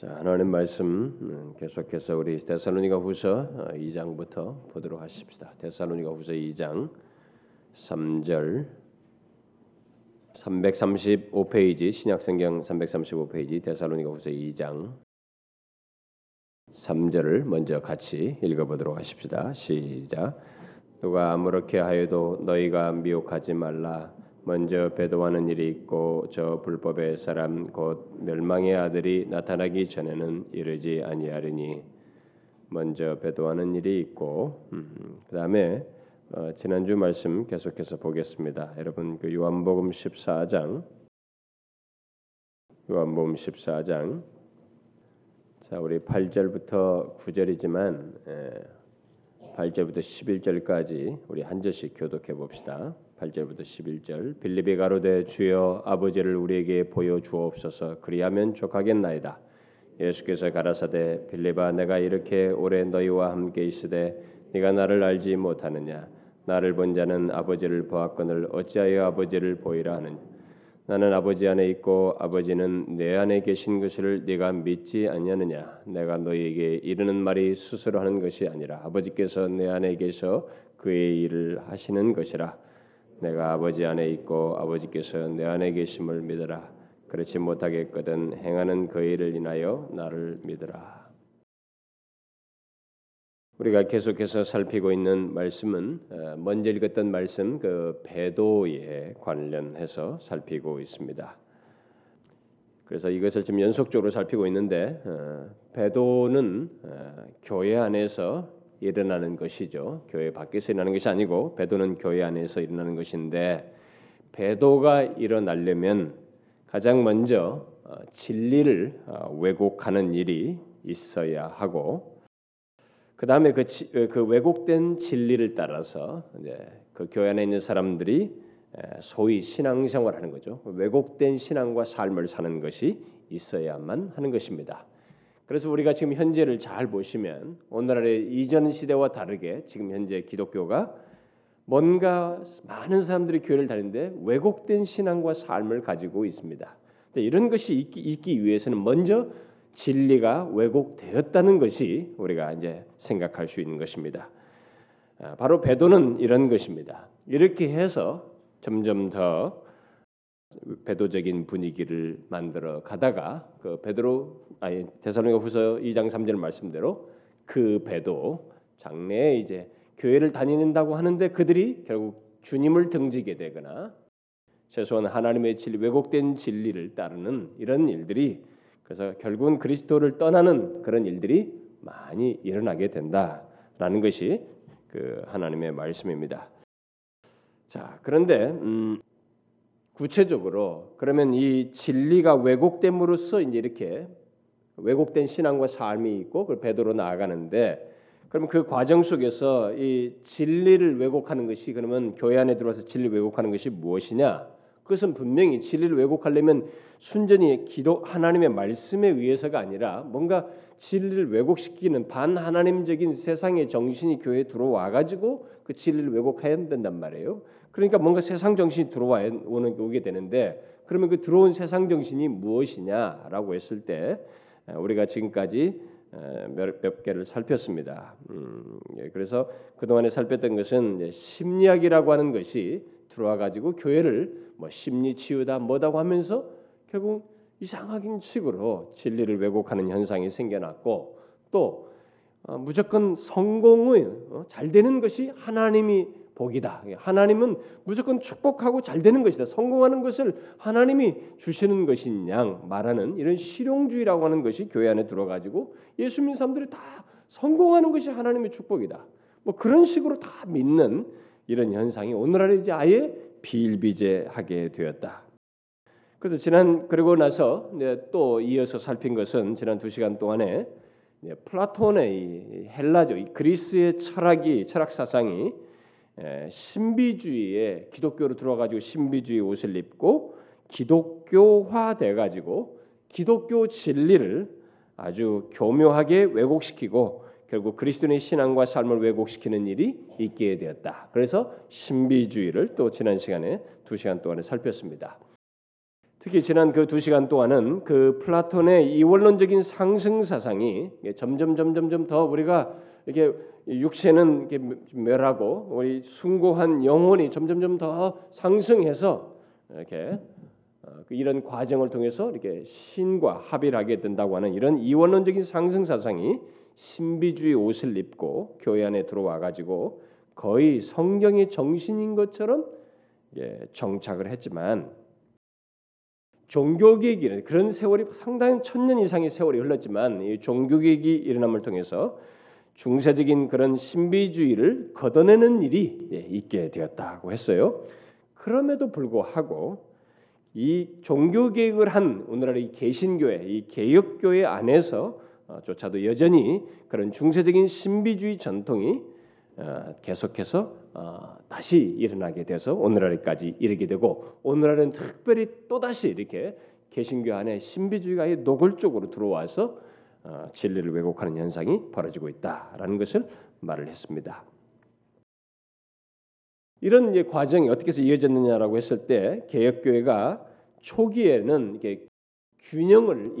자, 하나님 말씀 음, 계속해서 우리 데살로니가 후서 2장부터 어, 보도록 하십시다. 데살로니가 후서 2장 3절 335페이지 신약성경 335페이지 데살로니가 후서 2장 3절을 먼저 같이 읽어보도록 하십시다. 시작. 누가 아무렇게 하여도 너희가 미혹하지 말라. 먼저 배도하는 일이 있고 저 불법의 사람 곧 멸망의 아들이 나타나기 전에는 이르지 아니하리니 먼저 배도하는 일이 있고 음, 그 다음에 어, 지난주 말씀 계속해서 보겠습니다. 여러분 그 요한복음 14장 요한복음 14장 자 우리 8절부터 9절이지만 에, 8절부터 11절까지 우리 한 절씩 교독해 봅시다. 8절부터 11절 빌립이 가로되 주여 아버지를 우리에게 보여 주옵소서. 그리하면 족하겠나이다. 예수께서 가라사대 빌립아 내가 이렇게 오래 너희와 함께 있으되 네가 나를 알지 못하느냐? 나를 본 자는 아버지를 보았거늘 어찌하여 아버지를 보이라 하느냐? 나는 아버지 안에 있고 아버지는 내 안에 계신 것을 네가 믿지 아니하느냐? 내가 너희에게 이르는 말이 스스로 하는 것이 아니라 아버지께서 내 안에 계셔 그의 일을 하시는 것이라 내가 아버지 안에 있고 아버지께서 내 안에 계심을 믿어라. 그렇지 못하겠거든 행하는 그 일을 인하여 나를 믿어라. 우리가 계속해서 살피고 있는 말씀은 어, 먼저 읽었던 말씀 그 배도에 관련해서 살피고 있습니다. 그래서 이것을 좀 연속적으로 살피고 있는데 어, 배도는 어, 교회 안에서 일어나는 것이죠. 교회 밖에서 일어나는 것이 아니고 배도는 교회 안에서 일어나는 것인데 배도가 일어나려면 가장 먼저 어, 진리를 어, 왜곡하는 일이 있어야 하고 그 다음에 그, 그 왜곡된 진리를 따라서 이제 그 교회 안에 있는 사람들이 소위 신앙생활하는 거죠. 왜곡된 신앙과 삶을 사는 것이 있어야만 하는 것입니다. 그래서 우리가 지금 현재를 잘 보시면 오늘날의 이전 시대와 다르게 지금 현재 기독교가 뭔가 많은 사람들이 교회를 다니는데 왜곡된 신앙과 삶을 가지고 있습니다. 이런 것이 있기, 있기 위해서는 먼저 진리가 왜곡되었다는 것이 우리가 이제 생각할 수 있는 것입니다. 아, 바로 배도는 이런 것입니다. 이렇게 해서 점점 더 배도적인 분위기를 만들어 가다가 그 베드로 아니 대사로니가 후서 2장 3절 말씀대로 그 배도 장래에 이제 교회를 다니는다고 하는데 그들이 결국 주님을 등지게 되거나 최소한 하나님의 진리 왜곡된 진리를 따르는 이런 일들이 그래서 결국은 그리스도를 떠나는 그런 일들이 많이 일어나게 된다라는 것이 그 하나님의 말씀입니다. 자 그런데 음, 구체적으로 그러면 이 진리가 왜곡됨으로써 이제 이렇게 왜곡된 신앙과 삶이 있고 그 배도로 나아가는데 그러면 그 과정 속에서 이 진리를 왜곡하는 것이 그러면 교회 안에 들어와서 진리 왜곡하는 것이 무엇이냐? 그것은 분명히 진리를 왜곡하려면 순전히 기도 하나님의 말씀에 의해서가 아니라 뭔가 진리를 왜곡시키는 반 하나님적인 세상의 정신이 교회에 들어와 가지고 그 진리를 왜곡해야 된단 말이에요. 그러니까 뭔가 세상 정신이 들어와 오는 오게 되는데 그러면 그 들어온 세상 정신이 무엇이냐라고 했을 때 우리가 지금까지 몇, 몇 개를 살폈습니다. 음, 예, 그래서 그 동안에 살폈던 것은 심리학이라고 하는 것이 들어와 가지고 교회를 뭐 심리 치유다 뭐다고 하면서 결국 이상하긴 식으로 진리를 왜곡하는 현상이 생겨났고 또 어, 무조건 성공의 어, 잘 되는 것이 하나님이 복이다. 하나님은 무조건 축복하고 잘 되는 것이다. 성공하는 것을 하나님이 주시는 것인 양 말하는 이런 실용주의라고 하는 것이 교회 안에 들어가지고 예수 믿는 사람들이 다 성공하는 것이 하나님의 축복이다. 뭐 그런 식으로 다 믿는 이런 현상이 오늘날에 이제 아예 비일비재하게 되었다. 그래서 지난 그리고 나서 또 이어서 살핀 것은 지난 두 시간 동안에 플라톤의 헬라죠, 그리스의 철학이 철학 사상이 신비주의에 기독교로 들어가지고 신비주의 옷을 입고 기독교화 돼 가지고 기독교 진리를 아주 교묘하게 왜곡시키고 결국 그리스도의 신앙과 삶을 왜곡시키는 일이 있게 되었다. 그래서 신비주의를 또 지난 시간에 두 시간 동안에 살폈습니다. 특히 지난 그 두 시간 동안은 그 플라톤의 이원론적인 상승 사상이 점점 점점점 더 우리가 이게 육체는 이렇게 멸하고 우리 숭고한 영혼이 점점점 더 상승해서 이렇게 어, 그 이런 과정을 통해서 이렇게 신과 합의를 하게 된다고 하는 이런 이원론적인 상승 사상이 신비주의 옷을 입고 교회 안에 들어와 가지고 거의 성경의 정신인 것처럼 정착을 했지만 종교개혁이 그런 세월이 상당히 천년 이상의 세월이 흘렀지만 이 종교개혁이 일어남을 통해서 중세적인 그런 신비주의를 걷어내는 일이 예, 있게 되었다고 했어요. 그럼에도 불구하고 이 종교 개혁을 한 오늘날의 개신교회, 이 개혁교회 안에서 어, 조차도 여전히 그런 중세적인 신비주의 전통이 어, 계속해서 어, 다시 일어나게 돼서 오늘날까지 이르게 되고 오늘날은 특별히 또 다시 이렇게 개신교 안에 신비주의가 노골적으로 들어와서 진리를 왜곡하는 현상이 벌어지고 있다라는 것을 말을 했습니다. 이런 이제 과정이 어떻게 해서 이어졌느냐라고 했을 때 개혁교회가 초기에는 이게 균형을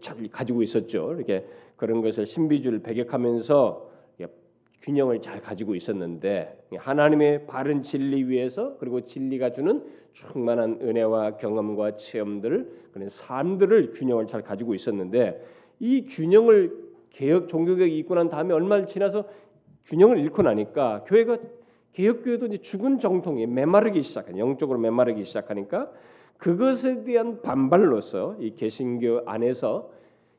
잘 가지고 있었죠. 이렇게 그런 것을 신비주의를 배격하면서 균형을 잘 가지고 있었는데 하나님의 바른 진리 위에서 그리고 진리가 주는 충만한 은혜와 경험과 체험들 그런 삶들을 균형을 잘 가지고 있었는데 이 균형을 개혁 종교개혁이 있고 난 다음에 얼마 지나서 균형을 잃고 나니까 교회가 개혁교회도 이제 죽은 정통이 메마르기 시작한 영적으로 메마르기 시작하니까 그것에 대한 반발로서 이 개신교 안에서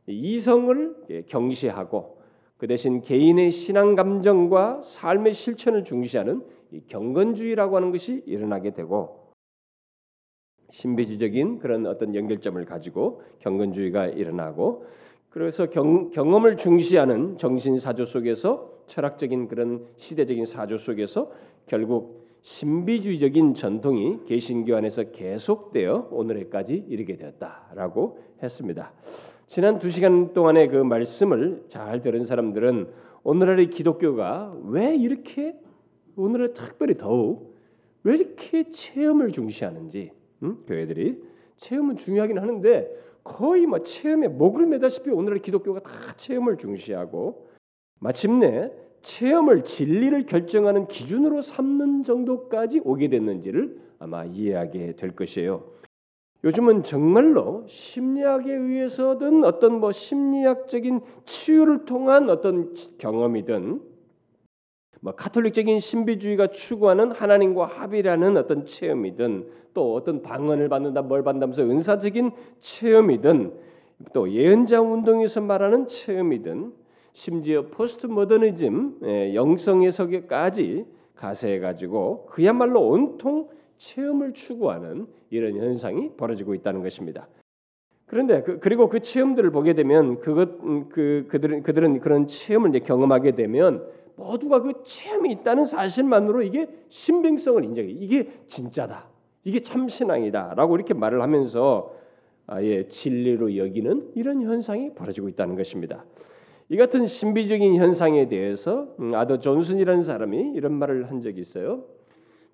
이성을 경시하고 그 대신 개인의 신앙 감정과 삶의 실천을 중시하는 경건주의라고 하는 것이 일어나게 되고 신비주의적인 그런 어떤 연결점을 가지고 경건주의가 일어나고 그래서 경, 경험을 중시하는 정신 사조 속에서 철학적인 그런 시대적인 사조 속에서 결국 신비주의적인 전통이 개신교 안에서 계속되어 오늘에까지 이르게 되었다라고 했습니다. 지난 두 시간 동안의 그 말씀을 잘 들은 사람들은 오늘날의 기독교가 왜 이렇게 오늘은 특별히 더욱 왜 이렇게 체험을 중시하는지 응? 교회들이 체험은 중요하긴 하는데 거의 뭐 체험에 목을 매다시피 오늘의 기독교가 다 체험을 중시하고 마침내 체험을 진리를 결정하는 기준으로 삼는 정도까지 오게 됐는지를 아마 이해하게 될 것이에요. 요즘은 정말로 심리학에 의해서든 어떤 뭐 심리학적인 치유를 통한 어떤 경험이든 뭐 카톨릭적인 신비주의가 추구하는 하나님과 합이라는 어떤 체험이든 또 어떤 방언을 받는다 뭘 받는다면서 은사적인 체험이든 또 예언자 운동에서 말하는 체험이든 심지어 포스트 모더니즘 예, 영성에서까지 가세해 가지고 그야말로 온통 체험을 추구하는 이런 현상이 벌어지고 있다는 것입니다. 그런데 그, 리고 그 체험들을 보게 되면 그것 음, 그 그들은 그들은 그런 체험을 이제 경험하게 되면 모두가 그 체험이 있다는 사실만으로 이게 신빙성을 인정해. 이게 진짜다. 이게 참 신앙이다라고 이렇게 말을 하면서 아예 진리로 여기는 이런 현상이 벌어지고 있다는 것입니다. 이 같은 신비적인 현상에 대해서 음, 아더 존슨이라는 사람이 이런 말을 한 적이 있어요.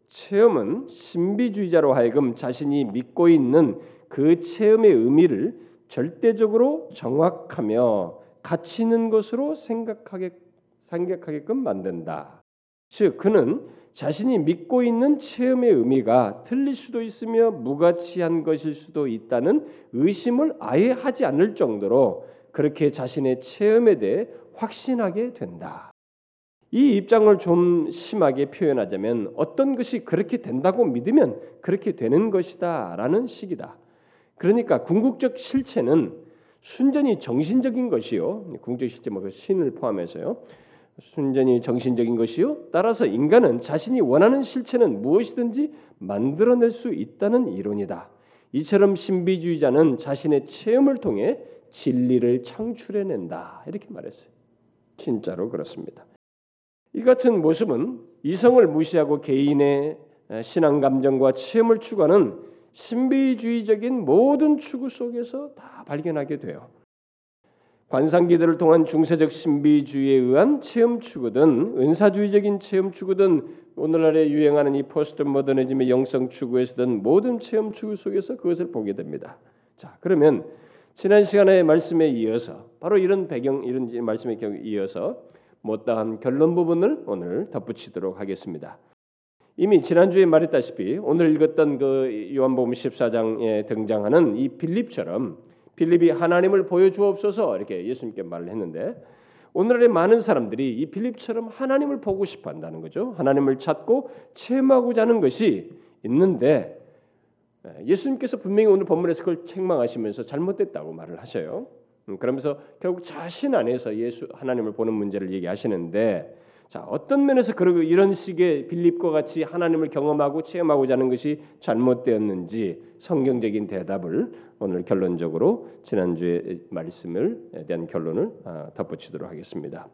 체험은 신비주의자로 하여금 자신이 믿고 있는 그 체험의 의미를 절대적으로 정확하며 가치 있는 것으로 생각하게 생각하게끔 만든다. 즉 그는 자신이 믿고 있는 체험의 의미가 틀릴 수도 있으며 무가치한 것일 수도 있다는 의심을 아예 하지 않을 정도로 그렇게 자신의 체험에 대해 확신하게 된다. 이 입장을 좀 심하게 표현하자면 어떤 것이 그렇게 된다고 믿으면 그렇게 되는 것이다라는 식이다. 그러니까 궁극적 실체는 순전히 정신적인 것이요. 궁극적 실체 뭐그 신을 포함해서요. 순전히 정신적인 것이요. 따라서 인간은 자신이 원하는 실체는 무엇이든지 만들어낼 수 있다는 이론이다. 이처럼 신비주의자는 자신의 체험을 통해 진리를 창출해낸다 이렇게 말했어요. 진짜로 그렇습니다. 이 같은 모습은 이성을 무시하고 개인의 신앙 감정과 체험을 추구하는 신비주의적인 모든 추구 속에서 다 발견하게 돼요. 관상기들을 통한 중세적 신비주의에 의한 체험 추구든 은사주의적인 체험 추구든 오늘날에 유행하는 이 포스트 모더니즘의 영성 추구에서든 모든 체험 추구 속에서 그것을 보게 됩니다. 자, 그러면 지난 시간의 말씀에 이어서 바로 이런 배경 이런 말씀에 이어서 못다한 결론 부분을 오늘 덧붙이도록 하겠습니다. 이미 지난주에 말했다시피 오늘 읽었던 그 요한복음 14장에 등장하는 이 빌립처럼 빌립이 하나님을 보여주옵소서 이렇게 예수님께 말을 했는데 오늘의 많은 사람들이 이 빌립처럼 하나님을 보고 싶어 한다는 거죠. 하나님을 찾고 체험하고자 하는 것이 있는데 예수님께서 분명히 오늘 본문에서 그걸 책망하시면서 잘못됐다고 말을 하셔요. 음, 그러면서 결국 자신 안에서 예수 하나님을 보는 문제를 얘기하시는데 자 어떤 면에서 그러고 이런 식의 빌립과 같이 하나님을 경험하고 체험하고자 하는 것이 잘못되었는지 성경적인 대답을 오늘 결론적으로 지난주의 말씀을 대한 결론을 아, 덧붙이도록 하겠습니다.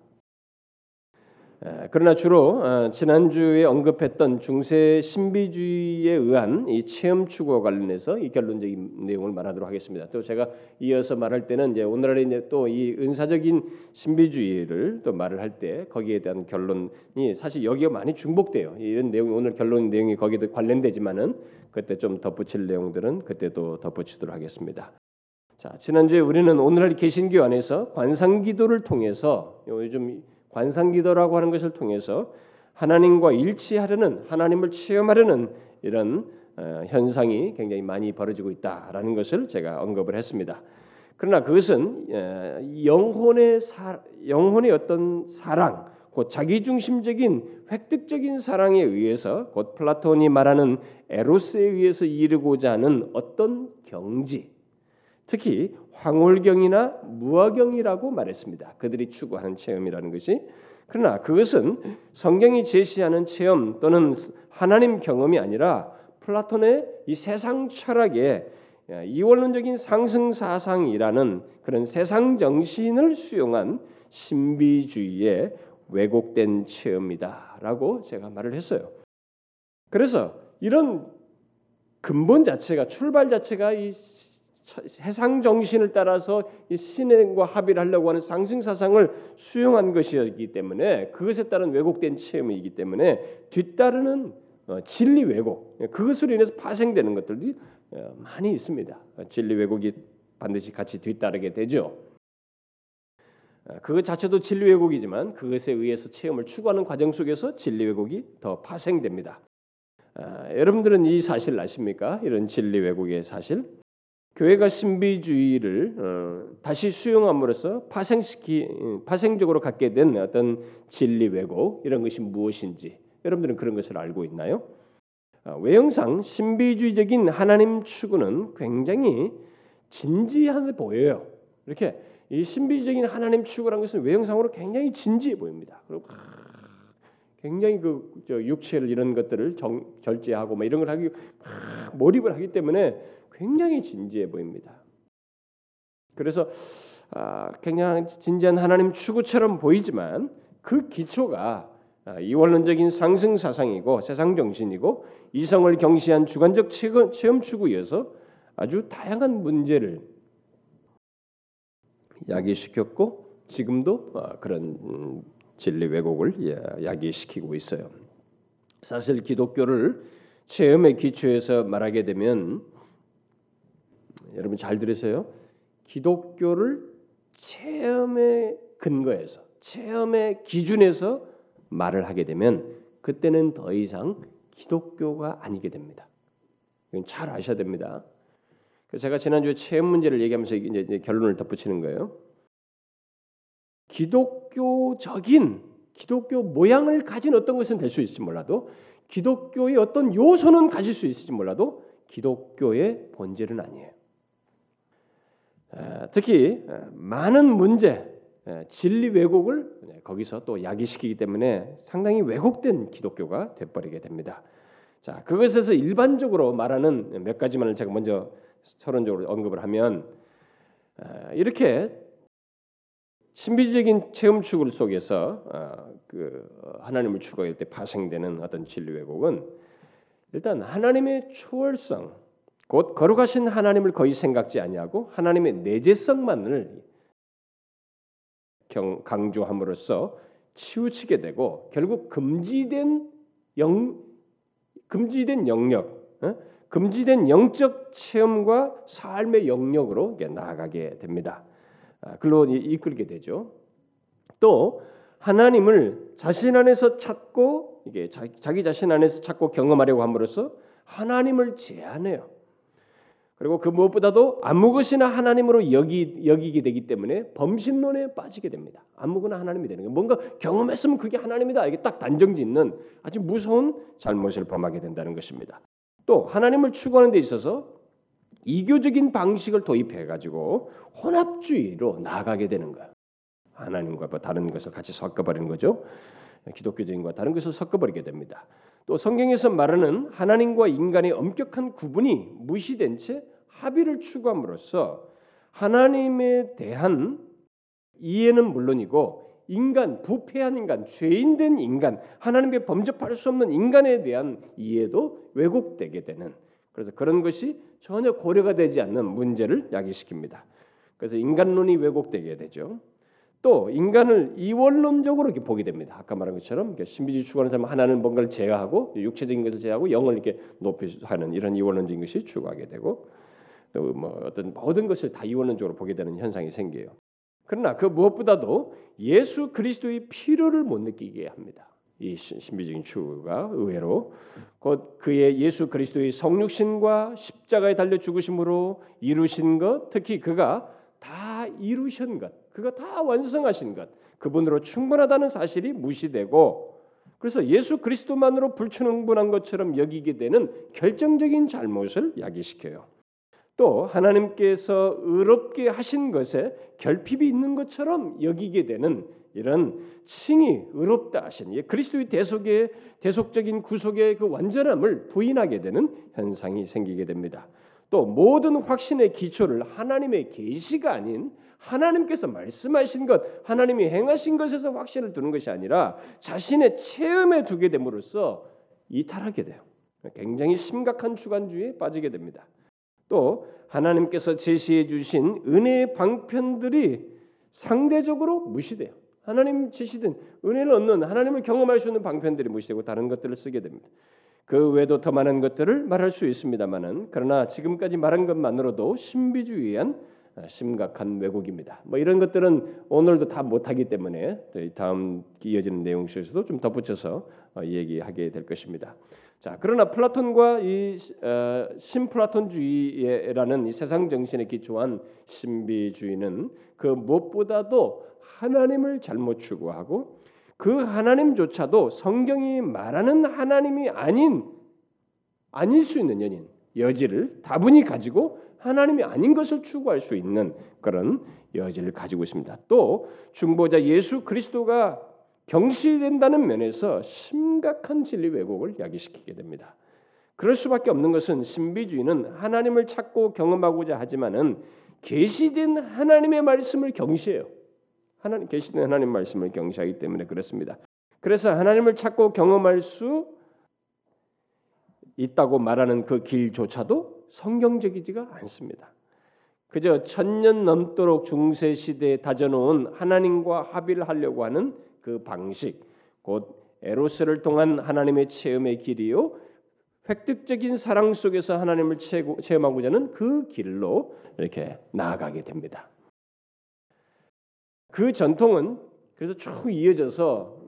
그러나 주로 어, 지난주에 언급했던 중세 신비주의에 의한 이 체험 추구와 관련해서 이 결론적인 내용을 말하도록 하겠습니다. 또 제가 이어서 말할 때는 이제 오늘날에 이제 또 이 은사적인 신비주의를 또 말을 할 때 거기에 대한 결론이 사실 여기에 많이 중복돼요. 이런 내용이 오늘 결론 내용이 거기도 관련되지만은 그때 좀 덧붙일 내용들은 그때도 덧붙이도록 하겠습니다. 자 지난주에 우리는 오늘날 개신교 안에서 관상기도를 통해서 요즘 관상기도라고 하는 것을 통해서 하나님과 일치하려는 하나님을 체험하려는 이런 어, 현상이 굉장히 많이 벌어지고 있다라는 것을 제가 언급을 했습니다. 그러나 그것은 어, 영혼의 사, 영혼의 어떤 사랑, 곧 자기중심적인 획득적인 사랑에 의해서 곧 플라톤이 말하는 에로스에 의해서 이르고자 하는 어떤 경지, 특히 황홀경이나 무화경이라고 말했습니다. 그들이 추구하는 체험이라는 것이 그러나 그것은 성경이 제시하는 체험 또는 하나님 경험이 아니라 플라톤의 이 세상 철학의 이원론적인 상승 사상이라는 그런 세상 정신을 수용한 신비주의의 왜곡된 체험이다라고 제가 말을 했어요. 그래서 이런 근본 자체가 출발 자체가 이 세상 정신을 따라서 신행과 합의를 하려고 하는 상승 사상을 수용한 것이었기 때문에 그것에 따른 왜곡된 체험이기 때문에 뒤따르는 어, 진리 왜곡 그것으로 인해서 파생되는 것들이 어, 많이 있습니다. 진리 왜곡이 반드시 같이 뒤따르게 되죠. 어, 그것 자체도 진리 왜곡이지만 그것에 의해서 체험을 추구하는 과정 속에서 진리 왜곡이 더 파생됩니다. 여러분들은 이 사실 아십니까? 이런 진리 왜곡의 사실. 교회가 신비주의를 어, 다시 수용함으로써 파생시키 파생적으로 갖게 된 어떤 진리 왜곡 이런 것이 무엇인지 여러분들은 그런 것을 알고 있나요? 어, 외형상 신비주의적인 하나님 추구는 굉장히 진지한 보여요. 이렇게 이 신비적인 하나님 추구라는 것은 외형상으로 굉장히 진지해 보입니다. 그리고 굉장히 그 육체를 이런 것들을 정, 절제하고 뭐 이런 걸 하기 몰입을 하기 때문에 굉장히 진지해 보입니다. 그래서 아, 굉장히 진지한 하나님 추구처럼 보이지만 그 기초가 아, 이원론적인 상승 사상이고 세상 정신이고 이성을 경시한 주관적 체험 추구여서 아주 다양한 문제를 야기시켰고 지금도 아, 그런 진리 왜곡을 예, 야기시키고 있어요. 사실 기독교를 체험의 기초에서 말하게 되면 여러분 잘 들으세요. 기독교를 체험의 근거에서 체험의 기준에서 말을 하게 되면 그때는 더 이상 기독교가 아니게 됩니다. 이건 잘 아셔야 됩니다. 제가 지난주에 체험 문제를 얘기하면서 이제 결론을 덧붙이는 거예요. 기독교적인 기독교 모양을 가진 어떤 것은 될 수 있을지 몰라도 기독교의 어떤 요소는 가질 수 있을지 몰라도 기독교의 본질은 아니에요. 특히 많은 문제, 진리 왜곡을 거기서 또 야기시키기 때문에 상당히 왜곡된 기독교가 돼버리게 됩니다. 자, 그것에서 일반적으로 말하는 몇 가지만을 제가 먼저 서론적으로 언급을 하면 이렇게 신비주의적인 체험 추구 속에서 어, 그 하나님을 추구할 때 파생되는 어떤 진리 왜곡은 일단 하나님의 초월성, 곧 거룩하신 하나님을 거의 생각지 아니하고 하나님의 내재성만을 강조함으로써 치우치게 되고 결국 금지된 영 금지된 영역, 어? 금지된 영적 체험과 삶의 영역으로 나아가게 됩니다. 아, 글로 이끌게 되죠. 또 하나님을 자신 안에서 찾고 이게 자기 자신 안에서 찾고 경험하려고 함으로써 하나님을 제한해요. 그리고 그 무엇보다도 아무 것이나 하나님으로 여기 여기게 되기 때문에 범신론에 빠지게 됩니다. 아무거나 하나님이 되는 거. 뭔가 경험했으면 그게 하나님이다. 이게 딱 단정짓는 아주 무서운 잘못을 범하게 된다는 것입니다. 또 하나님을 추구하는 데 있어서 이교적인 방식을 도입해 가지고 혼합주의로 나아가게 되는 거예요. 하나님과 뭐 다른 것을 같이 섞어버리는 거죠. 기독교적인 것 다른 것을 섞어버리게 됩니다. 또 성경에서 말하는 하나님과 인간의 엄격한 구분이 무시된 채 합의를 추구함으로써 하나님에 대한 이해는 물론이고 인간 부패한 인간, 죄인된 인간, 하나님께 범접할 수 없는 인간에 대한 이해도 왜곡되게 되는 그래서 그런 것이 전혀 고려가 되지 않는 문제를 야기시킵니다. 그래서 인간론이 왜곡되게 되죠. 또 인간을 이원론적으로 이렇게 보게 됩니다. 아까 말한 것처럼 신비주의 추구하는 사람 하나는 뭔가를 제어하고 육체적인 것을 제어하고 영을 이렇게 높이 하는 이런 이원론적인 것이 추구하게 되고 또 뭐 어떤 모든 것을 다 이원론적으로 보게 되는 현상이 생겨요. 그러나 그 무엇보다도 예수 그리스도의 필요를 못 느끼게 합니다. 이 신비적인 추구가 의외로 곧 그의 예수 그리스도의 성육신과 십자가에 달려 죽으심으로 이루신 것, 특히 그가 다 이루신 것, 그가 다 완성하신 것, 그분으로 충분하다는 사실이 무시되고 그래서 예수 그리스도만으로 불충분한 것처럼 여기게 되는 결정적인 잘못을 야기시켜요. 또 하나님께서 의롭게 하신 것에 결핍이 있는 것처럼 여기게 되는 이런 칭이 의롭다 하신 그리스도의 대속의 대속적인 구속의 그 완전함을 부인하게 되는 현상이 생기게 됩니다. 또 모든 확신의 기초를 하나님의 계시가 아닌 하나님께서 말씀하신 것, 하나님이 행하신 것에서 확신을 두는 것이 아니라 자신의 체험에 두게 됨으로써 이탈하게 돼요. 굉장히 심각한 주관주의에 빠지게 됩니다. 또 하나님께서 제시해 주신 은혜의 방편들이 상대적으로 무시돼요. 하나님 제시된 은혜를 얻는 하나님을 경험할 수 있는 방편들이 무시되고 다른 것들을 쓰게 됩니다. 그 외에도 더 많은 것들을 말할 수 있습니다만은 그러나 지금까지 말한 것만으로도 신비주의한 심각한 왜곡입니다. 뭐 이런 것들은 오늘도 다 못하기 때문에 다음 이어지는 내용 속에서도 좀 덧붙여서 어, 얘기하게 될 것입니다. 자 그러나 플라톤과 이 어, 신플라톤주의라는 이 세상 정신에 기초한 신비주의는 그 무엇보다도 하나님을 잘못 추구하고 그 하나님조차도 성경이 말하는 하나님이 아닌 아닐 수 있는 연인 여지를 다분히 가지고 하나님이 아닌 것을 추구할 수 있는 그런 여지를 가지고 있습니다. 또 중보자 예수 그리스도가 경시된다는 면에서 심각한 진리 왜곡을 야기시키게 됩니다. 그럴 수밖에 없는 것은 신비주의는 하나님을 찾고 경험하고자 하지만은 계시된 하나님의 말씀을 경시해요. 하나님 계시된 하나님 말씀을 경시하기 때문에 그렇습니다. 그래서 하나님을 찾고 경험할 수 있다고 말하는 그 길조차도 성경적이지가 않습니다. 그저 천년 넘도록 중세 시대에 다져놓은 하나님과 합의를 하려고 하는 그 방식, 곧 에로스를 통한 하나님의 체험의 길이요, 획득적인 사랑 속에서 하나님을 체험하고자 하는 그 길로 이렇게 나아가게 됩니다. 그 전통은 그래서 쭉 이어져서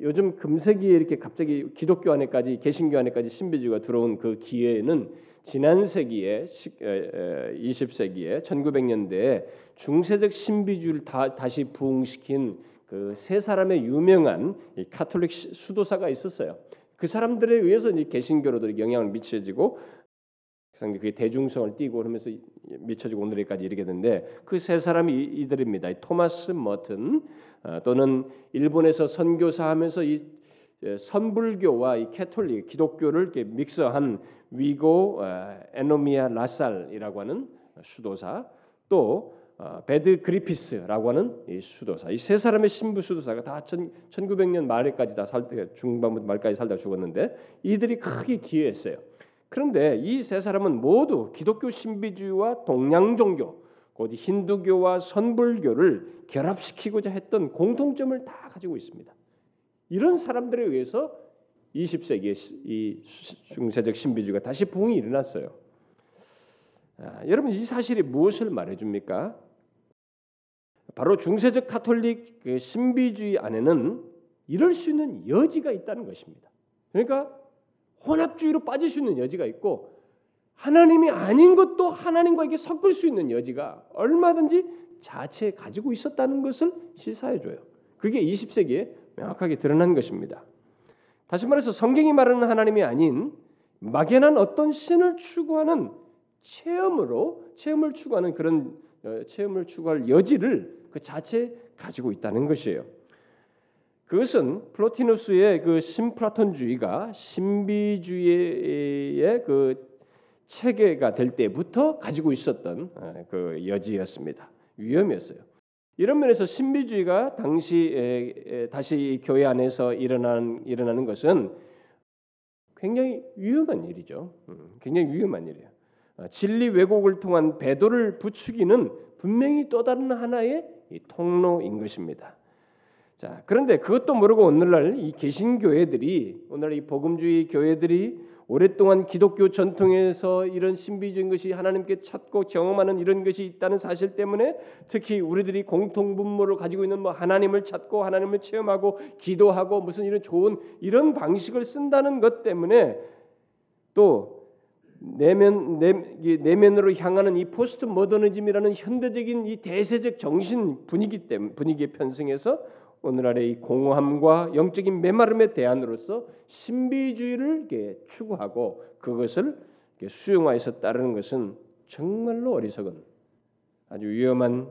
요즘 금세기에 이렇게 갑자기 기독교 안에까지 개신교 안에까지 신비주의가 들어온 그 기회에는 지난 세기에 20세기에 1900년대에 중세적 신비주의를 다, 다시 부흥시킨 그 세 사람의 유명한 카톨릭 수도사가 있었어요. 그 사람들에 의해서 이제 개신교로도 영향을 미쳐지고 그게 대중성을 띠고 그러면서 미쳐지고 오늘까지 이르게 되는데 그 세 사람이 이들입니다. 토마스 머튼 어, 또는 일본에서 선교사하면서 이 선불교와 이 캐톨릭 기독교를 이렇게 mix한 위고 어, 에노미아 라살이라고 하는 수도사 또 어, 베드 그리피스라고 하는 이 수도사 이 세 사람의 신부 수도사가 다 1900년 말에까지 다살 중반부터 말까지 살다 죽었는데 이들이 크게 기여했어요. 그런데 이 세 사람은 모두 기독교 신비주의와 동양 종교 곧 힌두교와 선불교를 결합시키고자 했던 공통점을 다 가지고 있습니다. 이런 사람들에 의해서 20세기의 이 중세적 신비주의가 다시 붕이 일어났어요. 아, 여러분 이 사실이 무엇을 말해줍니까? 바로 중세적 카톨릭 그 신비주의 안에는 이럴 수 있는 여지가 있다는 것입니다. 그러니까 혼합주의로 빠질 수 있는 여지가 있고 하나님이 아닌 것도 하나님과 이게 섞을 수 있는 여지가 얼마든지 자체에 가지고 있었다는 것을 시사해 줘요. 그게 20세기에 명확하게 드러난 것입니다. 다시 말해서 성경이 말하는 하나님이 아닌 막연한 어떤 신을 추구하는 체험으로 체험을 추구하는 그런 어, 체험을 추구할 여지를 그 자체에 가지고 있다는 것이에요. 그것은 플로티누스의 그 심플라톤주의가 신비주의의 그 체계가 될 때부터 가지고 있었던 어, 그 여지였습니다. 위험이었어요. 이런 면에서 신비주의가 당시 다시 교회 안에서 일어난 일어나는 것은 굉장히 위험한 일이죠. 음, 굉장히 위험한 일이에요. 어, 진리 왜곡을 통한 배도를 부추기는 분명히 또 다른 하나의 통로인 것입니다. 자, 그런데 그것도 모르고 오늘날 이 개신교회들이 오늘 이 복음주의 교회들이 오랫동안 기독교 전통에서 이런 신비적인 것이 하나님께 찾고 경험하는 이런 것이 있다는 사실 때문에 특히 우리들이 공통 분모를 가지고 있는 뭐 하나님을 찾고 하나님을 체험하고 기도하고 무슨 이런 좋은 이런 방식을 쓴다는 것 때문에 또 내면 내, 내면 으로 향하는 이 포스트 모더니즘이라는 현대적인 이 대세적 정신 분위기 때문에 분위기에 편승해서 오늘날의 이 공허함과 영적인 메마름의 대안으로서 신비주의를 추구하고 그것을 수용하여서 따르는 것은 정말로 어리석은 아주 위험한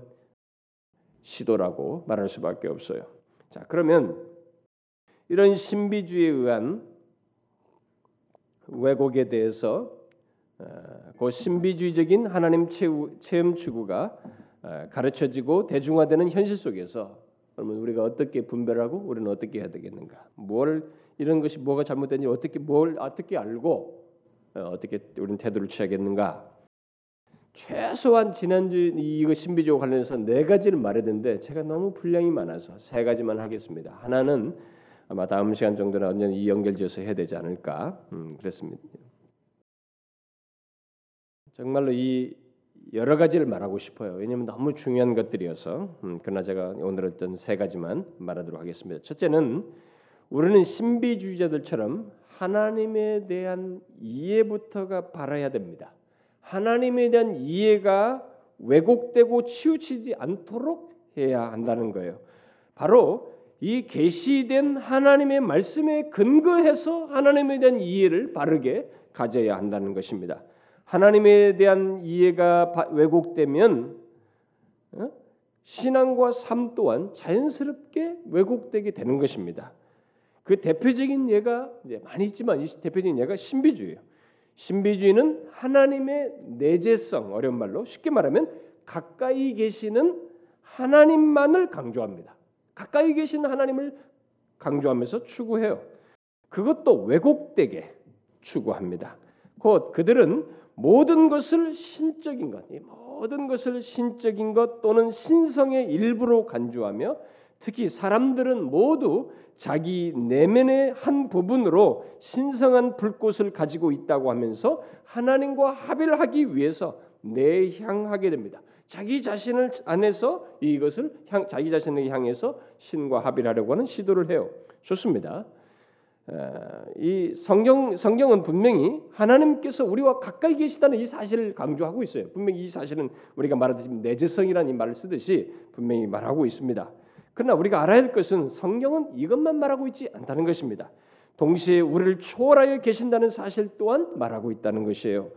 시도라고 말할 수밖에 없어요. 자, 그러면 이런 신비주의에 의한 왜곡에 대해서 어, 그 신비주의적인 하나님 체험 추구가 어, 가르쳐지고 대중화되는 현실 속에서 그러면 우리가 어떻게 분별하고 우리는 어떻게 해야 되겠는가? 뭘 이런 것이 뭐가 잘못된지 어떻게 뭘 어떻게 알고 어, 어떻게 우리는 태도를 취하겠는가? 최소한 지난주 이거 신비주의 관련해서 네 가지를 말했는데 제가 너무 분량이 많아서 세 가지만 하겠습니다. 하나는 아마 다음 시간 정도는 언제는 이 연결지어서 해야 되지 않을까? 음, 그렇습니다. 정말로 이 여러 가지를 말하고 싶어요. 왜냐하면 너무 중요한 것들이어서. 음, 그러나 제가 오늘 어떤 세 가지만 말하도록 하겠습니다. 첫째는 우리는 신비주의자들처럼 하나님에 대한 이해부터가 바라야 됩니다. 하나님에 대한 이해가 왜곡되고 치우치지 않도록 해야 한다는 거예요. 바로 이 계시된 하나님의 말씀에 근거해서 하나님에 대한 이해를 바르게 가져야 한다는 것입니다. 하나님에 대한 이해가 왜곡되면 어? 신앙과 삶 또한 자연스럽게 왜곡되게 되는 것입니다. 그 대표적인 예가 많이 있지만 이 대표적인 예가 신비주의예요. 신비주의는 하나님의 내재성 어려운 말로 쉽게 말하면 가까이 계시는 하나님만을 강조합니다. 가까이 계신 하나님을 강조하면서 추구해요. 그것도 왜곡되게 추구합니다. 곧 그들은 모든 것을 신적인 것, 모든 것을 신적인 것 또는 신성의 일부로 간주하며 특히 사람들은 모두 자기 내면의 한 부분으로 신성한 불꽃을 가지고 있다고 하면서 하나님과 합의를 하기 위해서 내향하게 됩니다. 자기 자신을 안에서 이것을 향, 자기 자신을 향해서 신과 합의를 하려고 하는 시도를 해요. 좋습니다. 이 성경 성경은 분명히 하나님께서 우리와 가까이 계시다는 이 사실을 강조하고 있어요. 분명히 이 사실은 우리가 말하듯이 내재성이라는 이 말을 쓰듯이 분명히 말하고 있습니다. 그러나 우리가 알아야 할 것은 성경은 이것만 말하고 있지 않다는 것입니다. 동시에 우리를 초월하여 계신다는 사실 또한 말하고 있다는 것이에요.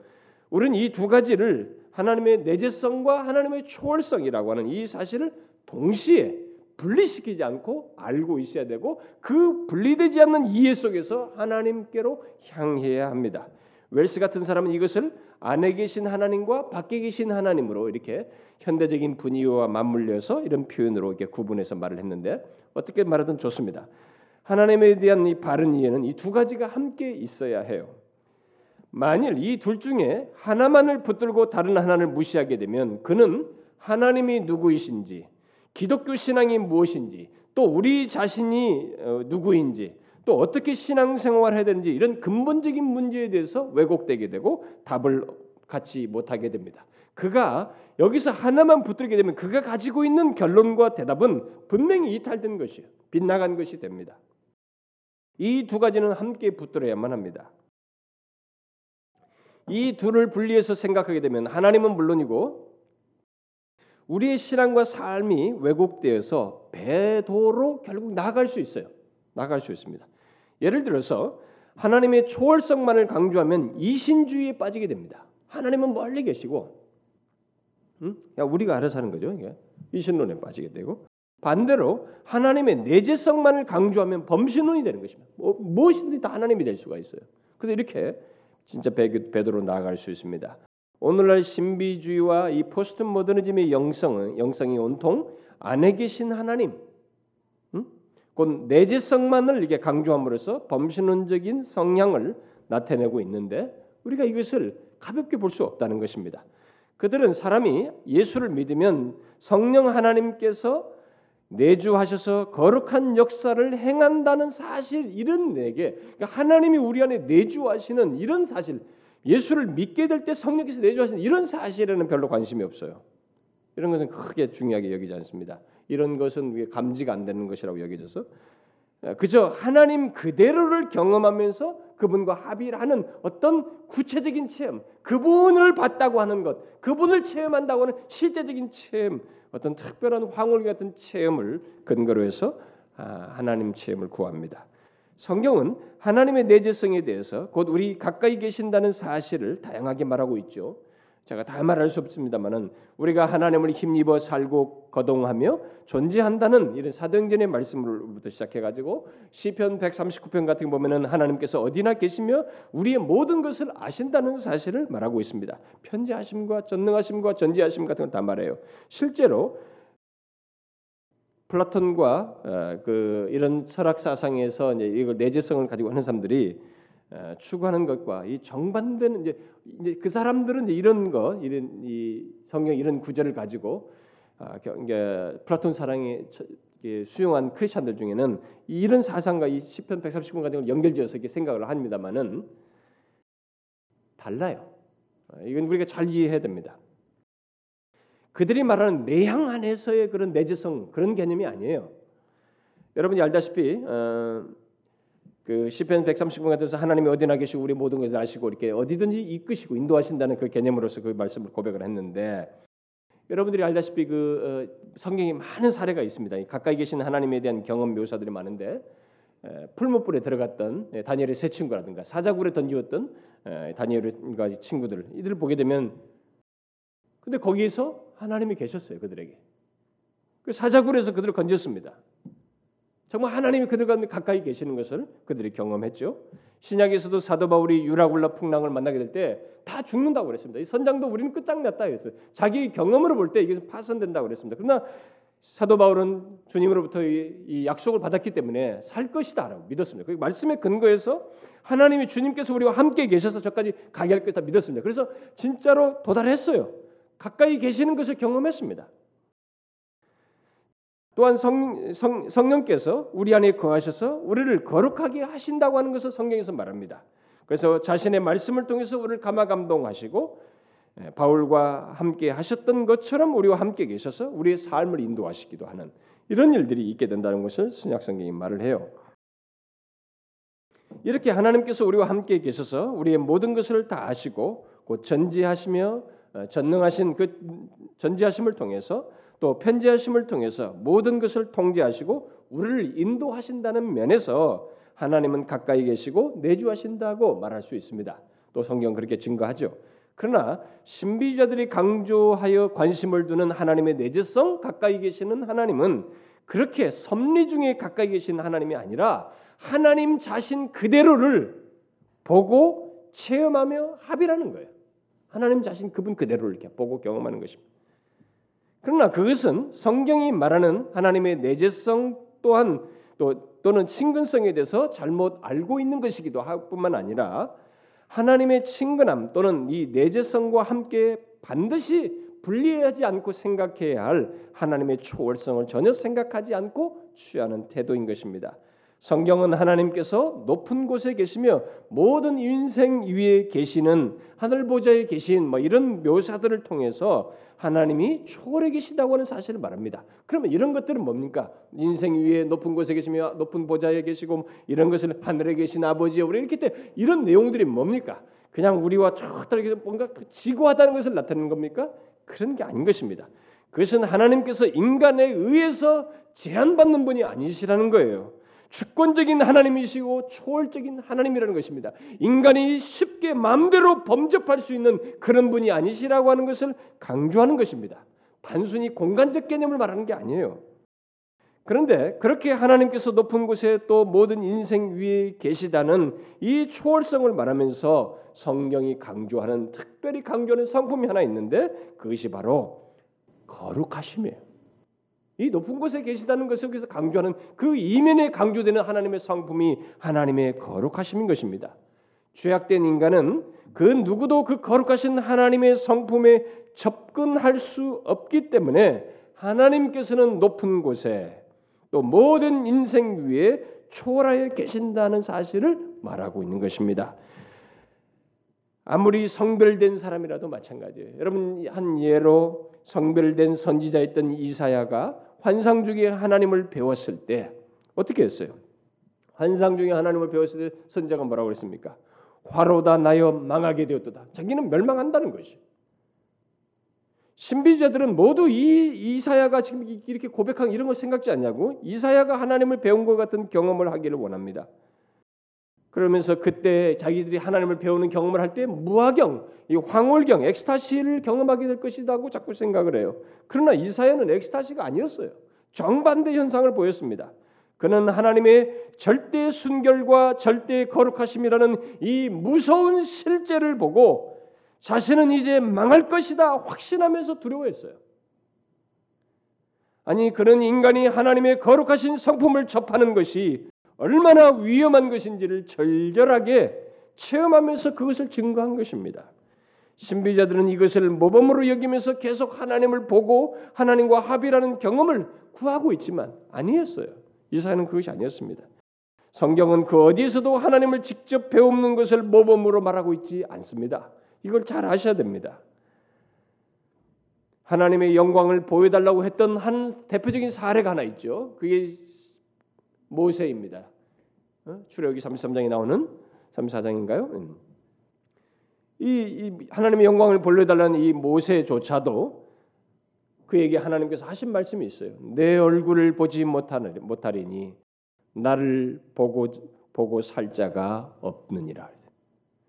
우리는 이 두 가지를 하나님의 내재성과 하나님의 초월성이라고 하는 이 사실을 동시에 분리시키지 않고 알고 있어야 되고 그 분리되지 않는 이해 속에서 하나님께로 향해야 합니다. 웰스 같은 사람은 이것을 안에 계신 하나님과 밖에 계신 하나님으로 이렇게 현대적인 분위기와 맞물려서 이런 표현으로 이렇게 구분해서 말을 했는데 어떻게 말하든 좋습니다. 하나님에 대한 이 바른 이해는 이 두 가지가 함께 있어야 해요. 만일 이 둘 중에 하나만을 붙들고 다른 하나를 무시하게 되면 그는 하나님이 누구이신지, 기독교 신앙이 무엇인지, 또 우리 자신이 어, 누구인지, 또 어떻게 신앙생활을 해야 되는지 이런 근본적인 문제에 대해서 왜곡되게 되고 답을 갖지 못하게 됩니다. 그가 여기서 하나만 붙들게 되면 그가 가지고 있는 결론과 대답은 분명히 이탈된 것이에요. 빗나간 것이 됩니다. 이 두 가지는 함께 붙들어야만 합니다. 이 둘을 분리해서 생각하게 되면 하나님은 물론이고 우리의 신앙과 삶이 왜곡되어서 배도로 결국 나아갈 수 있어요. 나아갈 수 있습니다. 예를 들어서 하나님의 초월성만을 강조하면 이신주의에 빠지게 됩니다. 하나님은 멀리 계시고 응? 우리가 알아서 하는 거죠. 이게. 이신론에 빠지게 되고 반대로 하나님의 내재성만을 강조하면 범신론이 되는 것입니다. 뭐, 무엇이든지 다 하나님이 될 수가 있어요. 그래서 이렇게 진짜 배도로 나아갈 수 있습니다. 오늘날 신비주의와 이 포스트 모더니즘의 영성은 영성이 온통 안에 계신 하나님, 음? 곧 내재성만을 이렇게 강조함으로써 범신론적인 성향을 나타내고 있는데 우리가 이것을 가볍게 볼 수 없다는 것입니다. 그들은 사람이 예수를 믿으면 성령 하나님께서 내주하셔서 거룩한 역사를 행한다는 사실 이런 내게 그러니까 하나님이 우리 안에 내주하시는 이런 사실 예수를 믿게 될 때 성령께서 내주하시는 이런 사실에는 별로 관심이 없어요. 이런 것은 크게 중요하게 여기지 않습니다. 이런 것은 감지가 안 되는 것이라고 여겨져서 그저 하나님 그대로를 경험하면서 그분과 합의를 하는 어떤 구체적인 체험, 그분을 봤다고 하는 것, 그분을 체험한다고 하는 실제적인 체험, 어떤 특별한 황홀 같은 체험을 근거로 해서 아, 하나님 체험을 구합니다. 성경은 하나님의 내재성에 대해서 곧 우리 가까이 계신다는 사실을 다양하게 말하고 있죠. 제가 다 말할 수 없습니다만은 우리가 하나님을 힘입어 살고 거동하며 존재한다는 이런 사도행전의 말씀으로부터 시작해 가지고 시편 139편 같은 거 보면은 하나님께서 어디나 계시며 우리의 모든 것을 아신다는 사실을 말하고 있습니다. 편재하심과 전능하심과 전지하심 같은 걸 다 말해요. 실제로 플라톤과 어, 그 이런 철학 사상에서 이제 이걸 내재성을 가지고 하는 사람들이 추구하는 것과 이 정반대는 이제, 이제 그 사람들은 이제 이런 거 이런 이 성경 이런 구절을 가지고 아, 플라톤 사상이 수용한 크리스천들 중에는 이런 사상과 이 시편 139편 같은 걸 연결지어서 이렇게 생각을 합니다만은 달라요. 아, 이건 우리가 잘 이해해야 됩니다. 그들이 말하는 내향 안에서의 그런 내재성 그런 개념이 아니에요. 여러분이 알다시피 어, 그 시편 139편 같아서 하나님이 어디나 계시고 우리 모든 것을 아시고 이렇게 어디든지 이끄시고 인도하신다는 그 개념으로서 그 말씀을 고백을 했는데 여러분들이 알다시피 그 어, 성경에 많은 사례가 있습니다. 가까이 계신 하나님에 대한 경험 묘사들이 많은데 풀무불에 들어갔던 예, 다니엘의 세 친구라든가 사자굴에 던지었던 다니엘과 친구들 이들을 보게 되면 근데 거기에서 하나님이 계셨어요 그들에게 그 사자굴에서 그들을 건졌습니다. 정말 하나님이 그들과 가까이 계시는 것을 그들이 경험했죠. 신약에서도 사도 바울이 유라굴라 풍랑을 만나게 될 때 다 죽는다고 그랬습니다. 이 선장도 우리는 끝장났다 했어요. 자기 경험으로 볼 때 이게 파손된다고 그랬습니다. 그러나 사도 바울은 주님으로부터 이, 이 약속을 받았기 때문에 살 것이다라고 믿었습니다. 그 말씀의 근거에서 하나님이 주님께서 우리와 함께 계셔서 저까지 가게 할 것이다 믿었습니다. 그래서 진짜로 도달했어요. 가까이 계시는 것을 경험했습니다. 또한 성, 성, 성령께서 우리 안에 거하셔서 우리를 거룩하게 하신다고 하는 것을 성경에서 말합니다. 그래서 자신의 말씀을 통해서 우리를 감화 감동하시고 예, 바울과 함께 하셨던 것처럼 우리와 함께 계셔서 우리의 삶을 인도하시기도 하는 이런 일들이 있게 된다는 것을 신약 성경이 말을 해요. 이렇게 하나님께서 우리와 함께 계셔서 우리의 모든 것을 다 아시고 곧 전지하시며 어, 전능하신 그 전지하심을 통해서 또 편지하심을 통해서 모든 것을 통제하시고 우리를 인도하신다는 면에서 하나님은 가까이 계시고 내주하신다고 말할 수 있습니다. 또 성경 그렇게 증거하죠. 그러나 신비자들이 강조하여 관심을 두는 하나님의 내재성 가까이 계시는 하나님은 그렇게 섭리 중에 가까이 계신 하나님이 아니라 하나님 자신 그대로를 보고 체험하며 합의라는 거예요. 하나님 자신 그분 그대로를 이렇게 보고 경험하는 것입니다. 그러나 그것은 성경이 말하는 하나님의 내재성 또한 또 또는 친근성에 대해서 잘못 알고 있는 것이기도 할 뿐만 아니라 하나님의 친근함 또는 이 내재성과 함께 반드시 분리하지 않고 생각해야 할 하나님의 초월성을 전혀 생각하지 않고 취하는 태도인 것입니다. 성경은 하나님께서 높은 곳에 계시며 모든 인생 위에 계시는 하늘 보좌에 계신 뭐 이런 묘사들을 통해서 하나님이 초월해 계시다고 하는 사실을 말합니다. 그러면 이런 것들은 뭡니까? 인생 위에 높은 곳에 계시며 높은 보좌에 계시고 뭐 이런 것을 하늘에 계신 아버지여 우리 이렇게 때 이런 내용들이 뭡니까? 그냥 우리와 저다르게 뭔가 그 지고하다는 것을 나타내는 겁니까? 그런 게 아닌 것입니다. 그것은 하나님께서 인간에 의해서 제한받는 분이 아니시라는 거예요. 주권적인 하나님이시고 초월적인 하나님이라는 것입니다. 인간이 쉽게 마음대로 범접할 수 있는 그런 분이 아니시라고 하는 것을 강조하는 것입니다. 단순히 공간적 개념을 말하는 게 아니에요. 그런데 그렇게 하나님께서 높은 곳에 또 모든 인생 위에 계시다는 이 초월성을 말하면서 성경이 강조하는 특별히 강조하는 성품이 하나 있는데 그것이 바로 거룩하심이에요. 이 높은 곳에 계시다는 것을 여기서 강조하는 그 이면에 강조되는 하나님의 성품이 하나님의 거룩하심인 것입니다. 죄악된 인간은 그 누구도 그 거룩하신 하나님의 성품에 접근할 수 없기 때문에 하나님께서는 높은 곳에 또 모든 인생 위에 초월하여 계신다는 사실을 말하고 있는 것입니다. 아무리 성별된 사람이라도 마찬가지예요. 여러분 한 예로 성별된 선지자였던 이사야가 환상 중에 하나님을 배웠을 때 어떻게 했어요? 환상 중에 하나님을 배웠을 때 선자가 뭐라고 그랬습니까? 화로다 나여 망하게 되었도다. 자기는 멸망한다는 것이. 신비자들은 모두 이 이사야가 지금 이렇게 고백한 이런 걸 생각지 않냐고 이사야가 하나님을 배운 것 같은 경험을 하기를 원합니다. 그러면서 그때 자기들이 하나님을 배우는 경험을 할 때 무화경, 이 황홀경, 엑스타시를 경험하게 될 것이라고 자꾸 생각을 해요. 그러나 이사야는 엑스타시가 아니었어요. 정반대 현상을 보였습니다. 그는 하나님의 절대 순결과 절대 거룩하심이라는 이 무서운 실제를 보고 자신은 이제 망할 것이다 확신하면서 두려워했어요. 아니 그런 인간이 하나님의 거룩하신 성품을 접하는 것이 얼마나 위험한 것인지를 절절하게 체험하면서 그것을 증거한 것입니다. 신비자들은 이것을 모범으로 여기면서 계속 하나님을 보고 하나님과 합의라는 경험을 구하고 있지만 아니었어요. 이사야는 그것이 아니었습니다. 성경은 그 어디에서도 하나님을 직접 배우는 것을 모범으로 말하고 있지 않습니다. 이걸 잘 아셔야 됩니다. 하나님의 영광을 보여달라고 했던 한 대표적인 사례가 하나 있죠. 그게 모세입니다. 어? 출애굽기 33장에 나오는 34장인가요? 음. 이, 이 하나님의 영광을 보여달라는 이 모세조차도 그에게 하나님께서 하신 말씀이 있어요. 내 얼굴을 보지 못하리니 나를 보고 보고 살 자가 없느니라.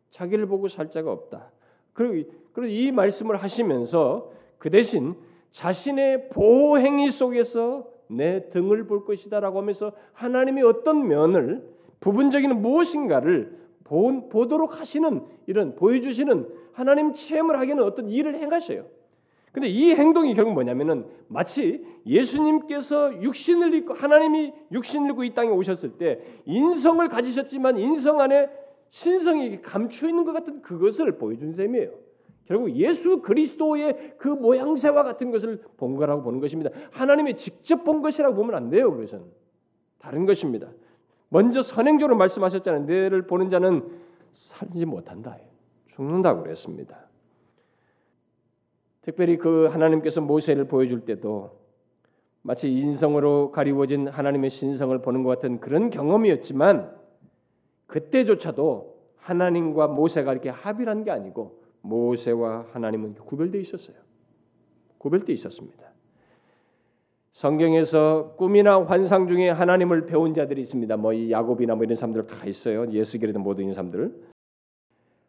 자기를 보고 살 자가 없다. 그리고 이 말씀을 하시면서 그 대신 자신의 보호 행위 속에서 내 등을 볼 것이다라고 하면서 하나님이 어떤 면을 부분적인 무엇인가를 보, 보도록 하시는 이런 보여주시는 하나님 체험을 하기는 어떤 일을 행하셔요. 근데 이 행동이 결국 뭐냐면은 마치 예수님께서 육신을 입고 하나님이 육신을 입고 이 땅에 오셨을 때 인성을 가지셨지만 인성 안에 신성이 감추어 있는 것 같은 그것을 보여준 셈이에요. 결국 예수 그리스도의 그 모양새와 같은 것을 본 거라고 보는 것입니다. 하나님이 직접 본 것이라고 보면 안 돼요. 그것은 다른 것입니다. 먼저 선행적으로 말씀하셨잖아요. 내를 보는 자는 살지 못한다. 죽는다고 그랬습니다. 특별히 그 하나님께서 모세를 보여줄 때도 마치 인성으로 가리워진 하나님의 신성을 보는 것 같은 그런 경험이었지만 그때조차도 하나님과 모세가 이렇게 합의한 게 아니고 모세와 하나님은 구별되어 있었어요. 구별되어 있었습니다. 성경에서 꿈이나 환상 중에 하나님을 배운 자들이 있습니다. 뭐 이 야곱이나 뭐 이런 사람들 다 있어요. 예수계라든 모든 사람들.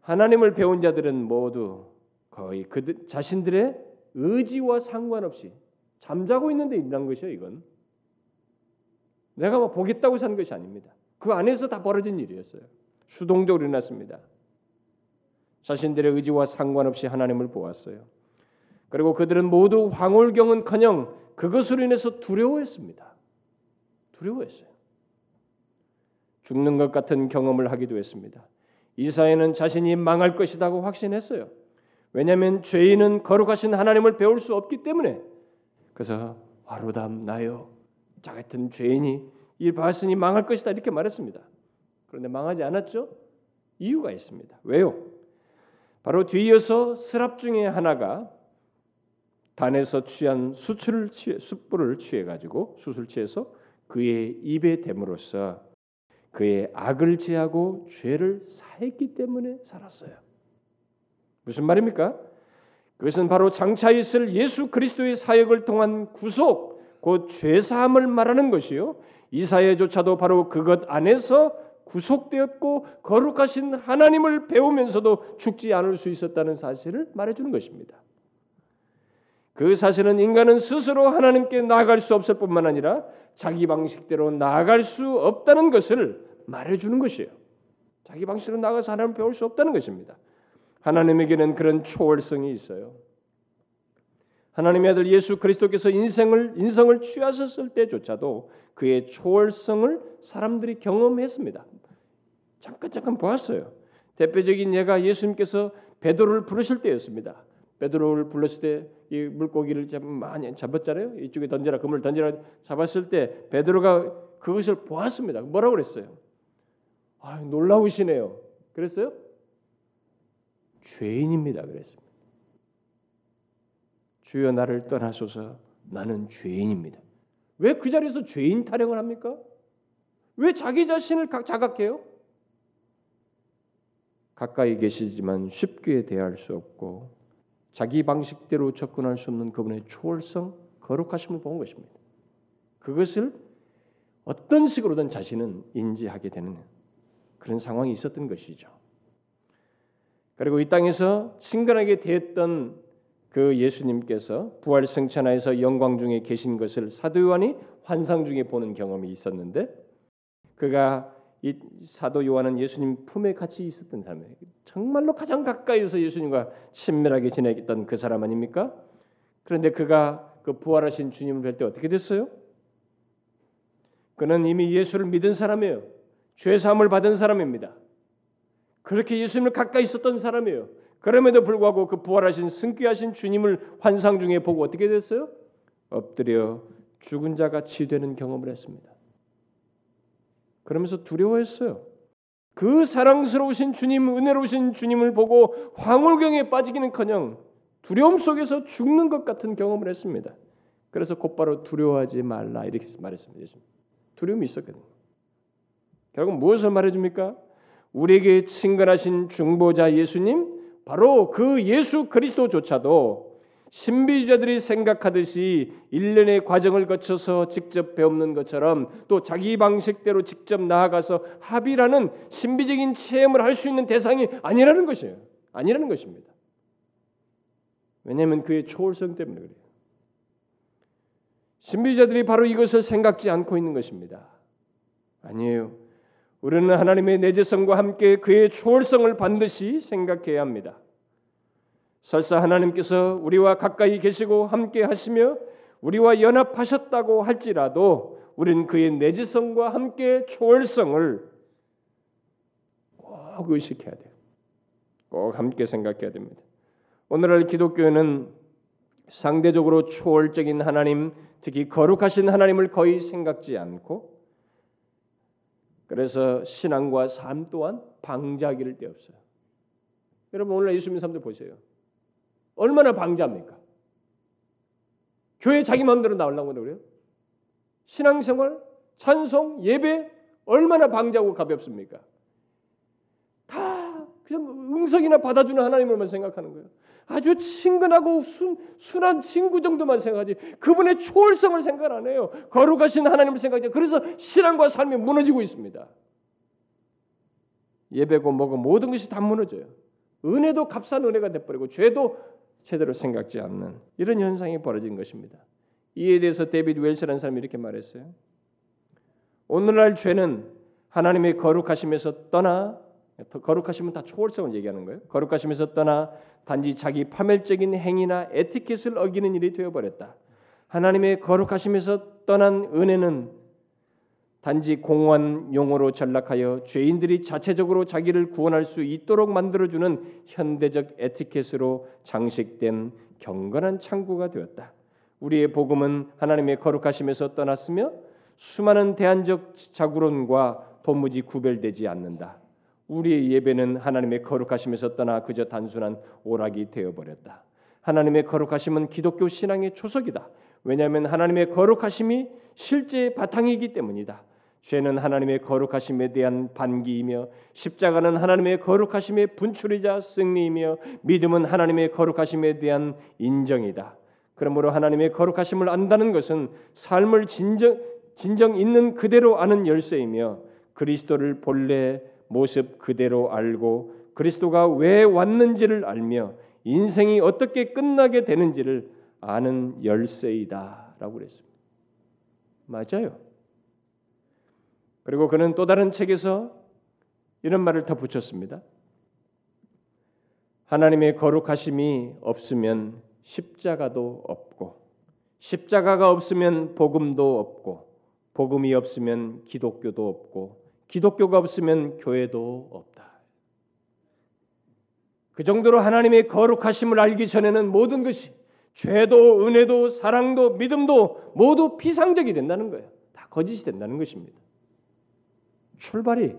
하나님을 배운 자들은 모두 거의 그 자신들의 의지와 상관없이 잠자고 있는데 일어난 것이요. 이건 내가 뭐 보겠다고 산 것이 아닙니다. 그 안에서 다 벌어진 일이었어요. 수동적으로 일어났습니다. 자신들의 의지와 상관없이 하나님을 보았어요. 그리고 그들은 모두 황홀경은커녕 그것으로 인해서 두려워했습니다. 두려워했어요. 죽는 것 같은 경험을 하기도 했습니다. 이사야는 자신이 망할 것이라고 확신했어요. 왜냐하면 죄인은 거룩하신 하나님을 배울 수 없기 때문에 그래서 화로담 나요 자 같은 죄인이 이 봤으니 망할 것이다 이렇게 말했습니다. 그런데 망하지 않았죠? 이유가 있습니다. 왜요? 바로 뒤이어서 스랍 중에 하나가 단에서 취한 수출을 취해, 숯불을 취해 가지고 수술 취해서 그의 입에 댐으로써 그의 악을 제하고 죄를 사했기 때문에 살았어요. 무슨 말입니까? 그것은 바로 장차 있을 예수 그리스도의 사역을 통한 구속, 곧 죄 사함을 말하는 것이요. 이사야조차도 바로 그것 안에서 구속되었고 거룩하신 하나님을 배우면서도 죽지 않을 수 있었다는 사실을 말해주는 것입니다. 그 사실은 인간은 스스로 하나님께 나아갈 수 없을 뿐만 아니라 자기 방식대로 나아갈 수 없다는 것을 말해주는 것이에요. 자기 방식으로 나가서 하나님을 배울 수 없다는 것입니다. 하나님에게는 그런 초월성이 있어요. 하나님의 아들 예수 그리스도께서 인생을 인성을 취하셨을 때조차도 그의 초월성을 사람들이 경험했습니다. 잠깐 잠깐 보았어요. 대표적인 예가 예수님께서 베드로를 부르실 때였습니다. 베드로를 불렀을 때 이 물고기를 많이 잡았잖아요. 이쪽에 던져라 그물 던져라 잡았을 때 베드로가 그것을 보았습니다. 뭐라고 그랬어요? 아, 놀라우시네요. 그랬어요? 죄인입니다. 그랬습니다. 주여 나를 떠나소서 나는 죄인입니다. 왜 그 자리에서 죄인 타령을 합니까? 왜 자기 자신을 자각해요? 가까이 계시지만 쉽게 대할 수 없고 자기 방식대로 접근할 수 없는 그분의 초월성, 거룩하심을 본 것입니다. 그것을 어떤 식으로든 자신은 인지하게 되는 그런 상황이 있었던 것이죠. 그리고 이 땅에서 친근하게 대했던 그 예수님께서 부활 승천하에서 영광 중에 계신 것을 사도 요한이 환상 중에 보는 경험이 있었는데 그가 이 사도 요한은 예수님 품에 같이 있었던 사람이에요. 정말로 가장 가까이서 예수님과 친밀하게 지내던 그 사람 아닙니까? 그런데 그가 그 부활하신 주님을 뵐 때 어떻게 됐어요? 그는 이미 예수를 믿은 사람이에요. 죄 사함을 받은 사람입니다. 그렇게 예수님을 가까이 있었던 사람이에요. 그럼에도 불구하고 그 부활하신 승귀하신 주님을 환상 중에 보고 어떻게 됐어요? 엎드려 죽은 자 같이 되는 경험을 했습니다. 그러면서 두려워했어요. 그 사랑스러우신 주님, 은혜로우신 주님을 보고 황홀경에 빠지기는커녕 두려움 속에서 죽는 것 같은 경험을 했습니다. 그래서 곧바로 두려워하지 말라 이렇게 말했습니다. 두려움이 있었거든요. 결국 무엇을 말해줍니까? 우리에게 친근하신 중보자 예수님, 바로 그 예수 그리스도조차도 신비주자들이 생각하듯이 일련의 과정을 거쳐서 직접 배우는 것처럼 또 자기 방식대로 직접 나아가서 합의라는 신비적인 체험을 할 수 있는 대상이 아니라는 것이에요. 아니라는 것입니다. 왜냐하면 그의 초월성 때문에 그래요. 신비자들이 바로 이것을 생각지 않고 있는 것입니다. 아니에요. 우리는 하나님의 내재성과 함께 그의 초월성을 반드시 생각해야 합니다. 설사 하나님께서 우리와 가까이 계시고 함께 하시며 우리와 연합하셨다고 할지라도 우리는 그의 내재성과 함께 초월성을 꼭 의식해야 돼요. 꼭 함께 생각해야 됩니다. 오늘날 기독교는 상대적으로 초월적인 하나님, 특히 거룩하신 하나님을 거의 생각지 않고 그래서 신앙과 삶 또한 방자기를 데 없어요. 여러분 오늘 예수 믿는 사람들 보세요. 얼마나 방자합니까? 교회 자기 마음대로 나오려고 그래요? 신앙생활, 찬송, 예배 얼마나 방자고 가볍습니까? 다 그냥 응석이나 받아주는 하나님을만 생각하는 거예요. 아주 친근하고 순, 순한 친구 정도만 생각하지 그분의 초월성을 생각 안 해요. 거룩하신 하나님을 생각하지. 그래서 신앙과 삶이 무너지고 있습니다. 예배고 뭐고 모든 것이 다 무너져요. 은혜도 값싼 은혜가 돼버리고 죄도 제대로 생각지 않는 이런 현상이 벌어진 것입니다. 이에 대해서 데이비드 웰스라는 사람이 이렇게 말했어요. 오늘날 죄는 하나님의 거룩하심에서 떠나 거룩하심은 다 초월성을 얘기하는 거예요. 거룩하심에서 떠나 단지 자기 파멸적인 행위나 에티켓을 어기는 일이 되어버렸다. 하나님의 거룩하심에서 떠난 은혜는 단지 공허한 용어로 전락하여 죄인들이 자체적으로 자기를 구원할 수 있도록 만들어주는 현대적 에티켓으로 장식된 경건한 창구가 되었다. 우리의 복음은 하나님의 거룩하심에서 떠났으며 수많은 대안적 자구론과 도무지 구별되지 않는다. 우리의 예배는 하나님의 거룩하심에서 떠나 그저 단순한 오락이 되어버렸다. 하나님의 거룩하심은 기독교 신앙의 초석이다. 왜냐하면 하나님의 거룩하심이 실제 바탕이기 때문이다. 죄는 하나님의 거룩하심에 대한 반기이며 십자가는 하나님의 거룩하심의 분출이자 승리이며 믿음은 하나님의 거룩하심에 대한 인정이다. 그러므로 하나님의 거룩하심을 안다는 것은 삶을 진정 진정 있는 그대로 아는 열쇠이며 그리스도를 본래 모습 그대로 알고 그리스도가 왜 왔는지를 알며 인생이 어떻게 끝나게 되는지를 아는 열쇠이다라고 그랬습니다. 맞아요. 그리고 그는 또 다른 책에서 이런 말을 더 붙였습니다. 하나님의 거룩하심이 없으면 십자가도 없고 십자가가 없으면 복음도 없고 복음이 없으면 기독교도 없고 기독교가 없으면 교회도 없다. 그 정도로 하나님의 거룩하심을 알기 전에는 모든 것이 죄도 은혜도 사랑도 믿음도 모두 비상적이 된다는 거예요. 다 거짓이 된다는 것입니다. 출발이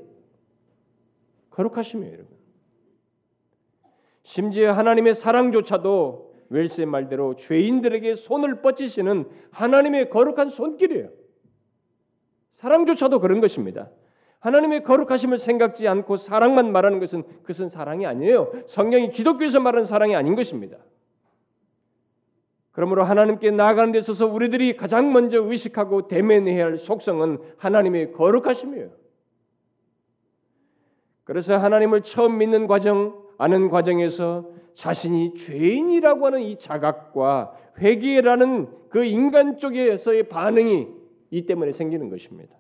거룩하심이에요, 여러분. 심지어 하나님의 사랑조차도 웰스의 말대로 죄인들에게 손을 뻗치시는 하나님의 거룩한 손길이에요. 사랑조차도 그런 것입니다. 하나님의 거룩하심을 생각지 않고 사랑만 말하는 것은 그것은 사랑이 아니에요. 성경이 기독교에서 말하는 사랑이 아닌 것입니다. 그러므로 하나님께 나아가는 데 있어서 우리들이 가장 먼저 의식하고 대면해야 할 속성은 하나님의 거룩하심이에요. 그래서 하나님을 처음 믿는 과정, 아는 과정에서 자신이 죄인이라고 하는 이 자각과 회개라는 그 인간 쪽에서의 반응이 이 때문에 생기는 것입니다.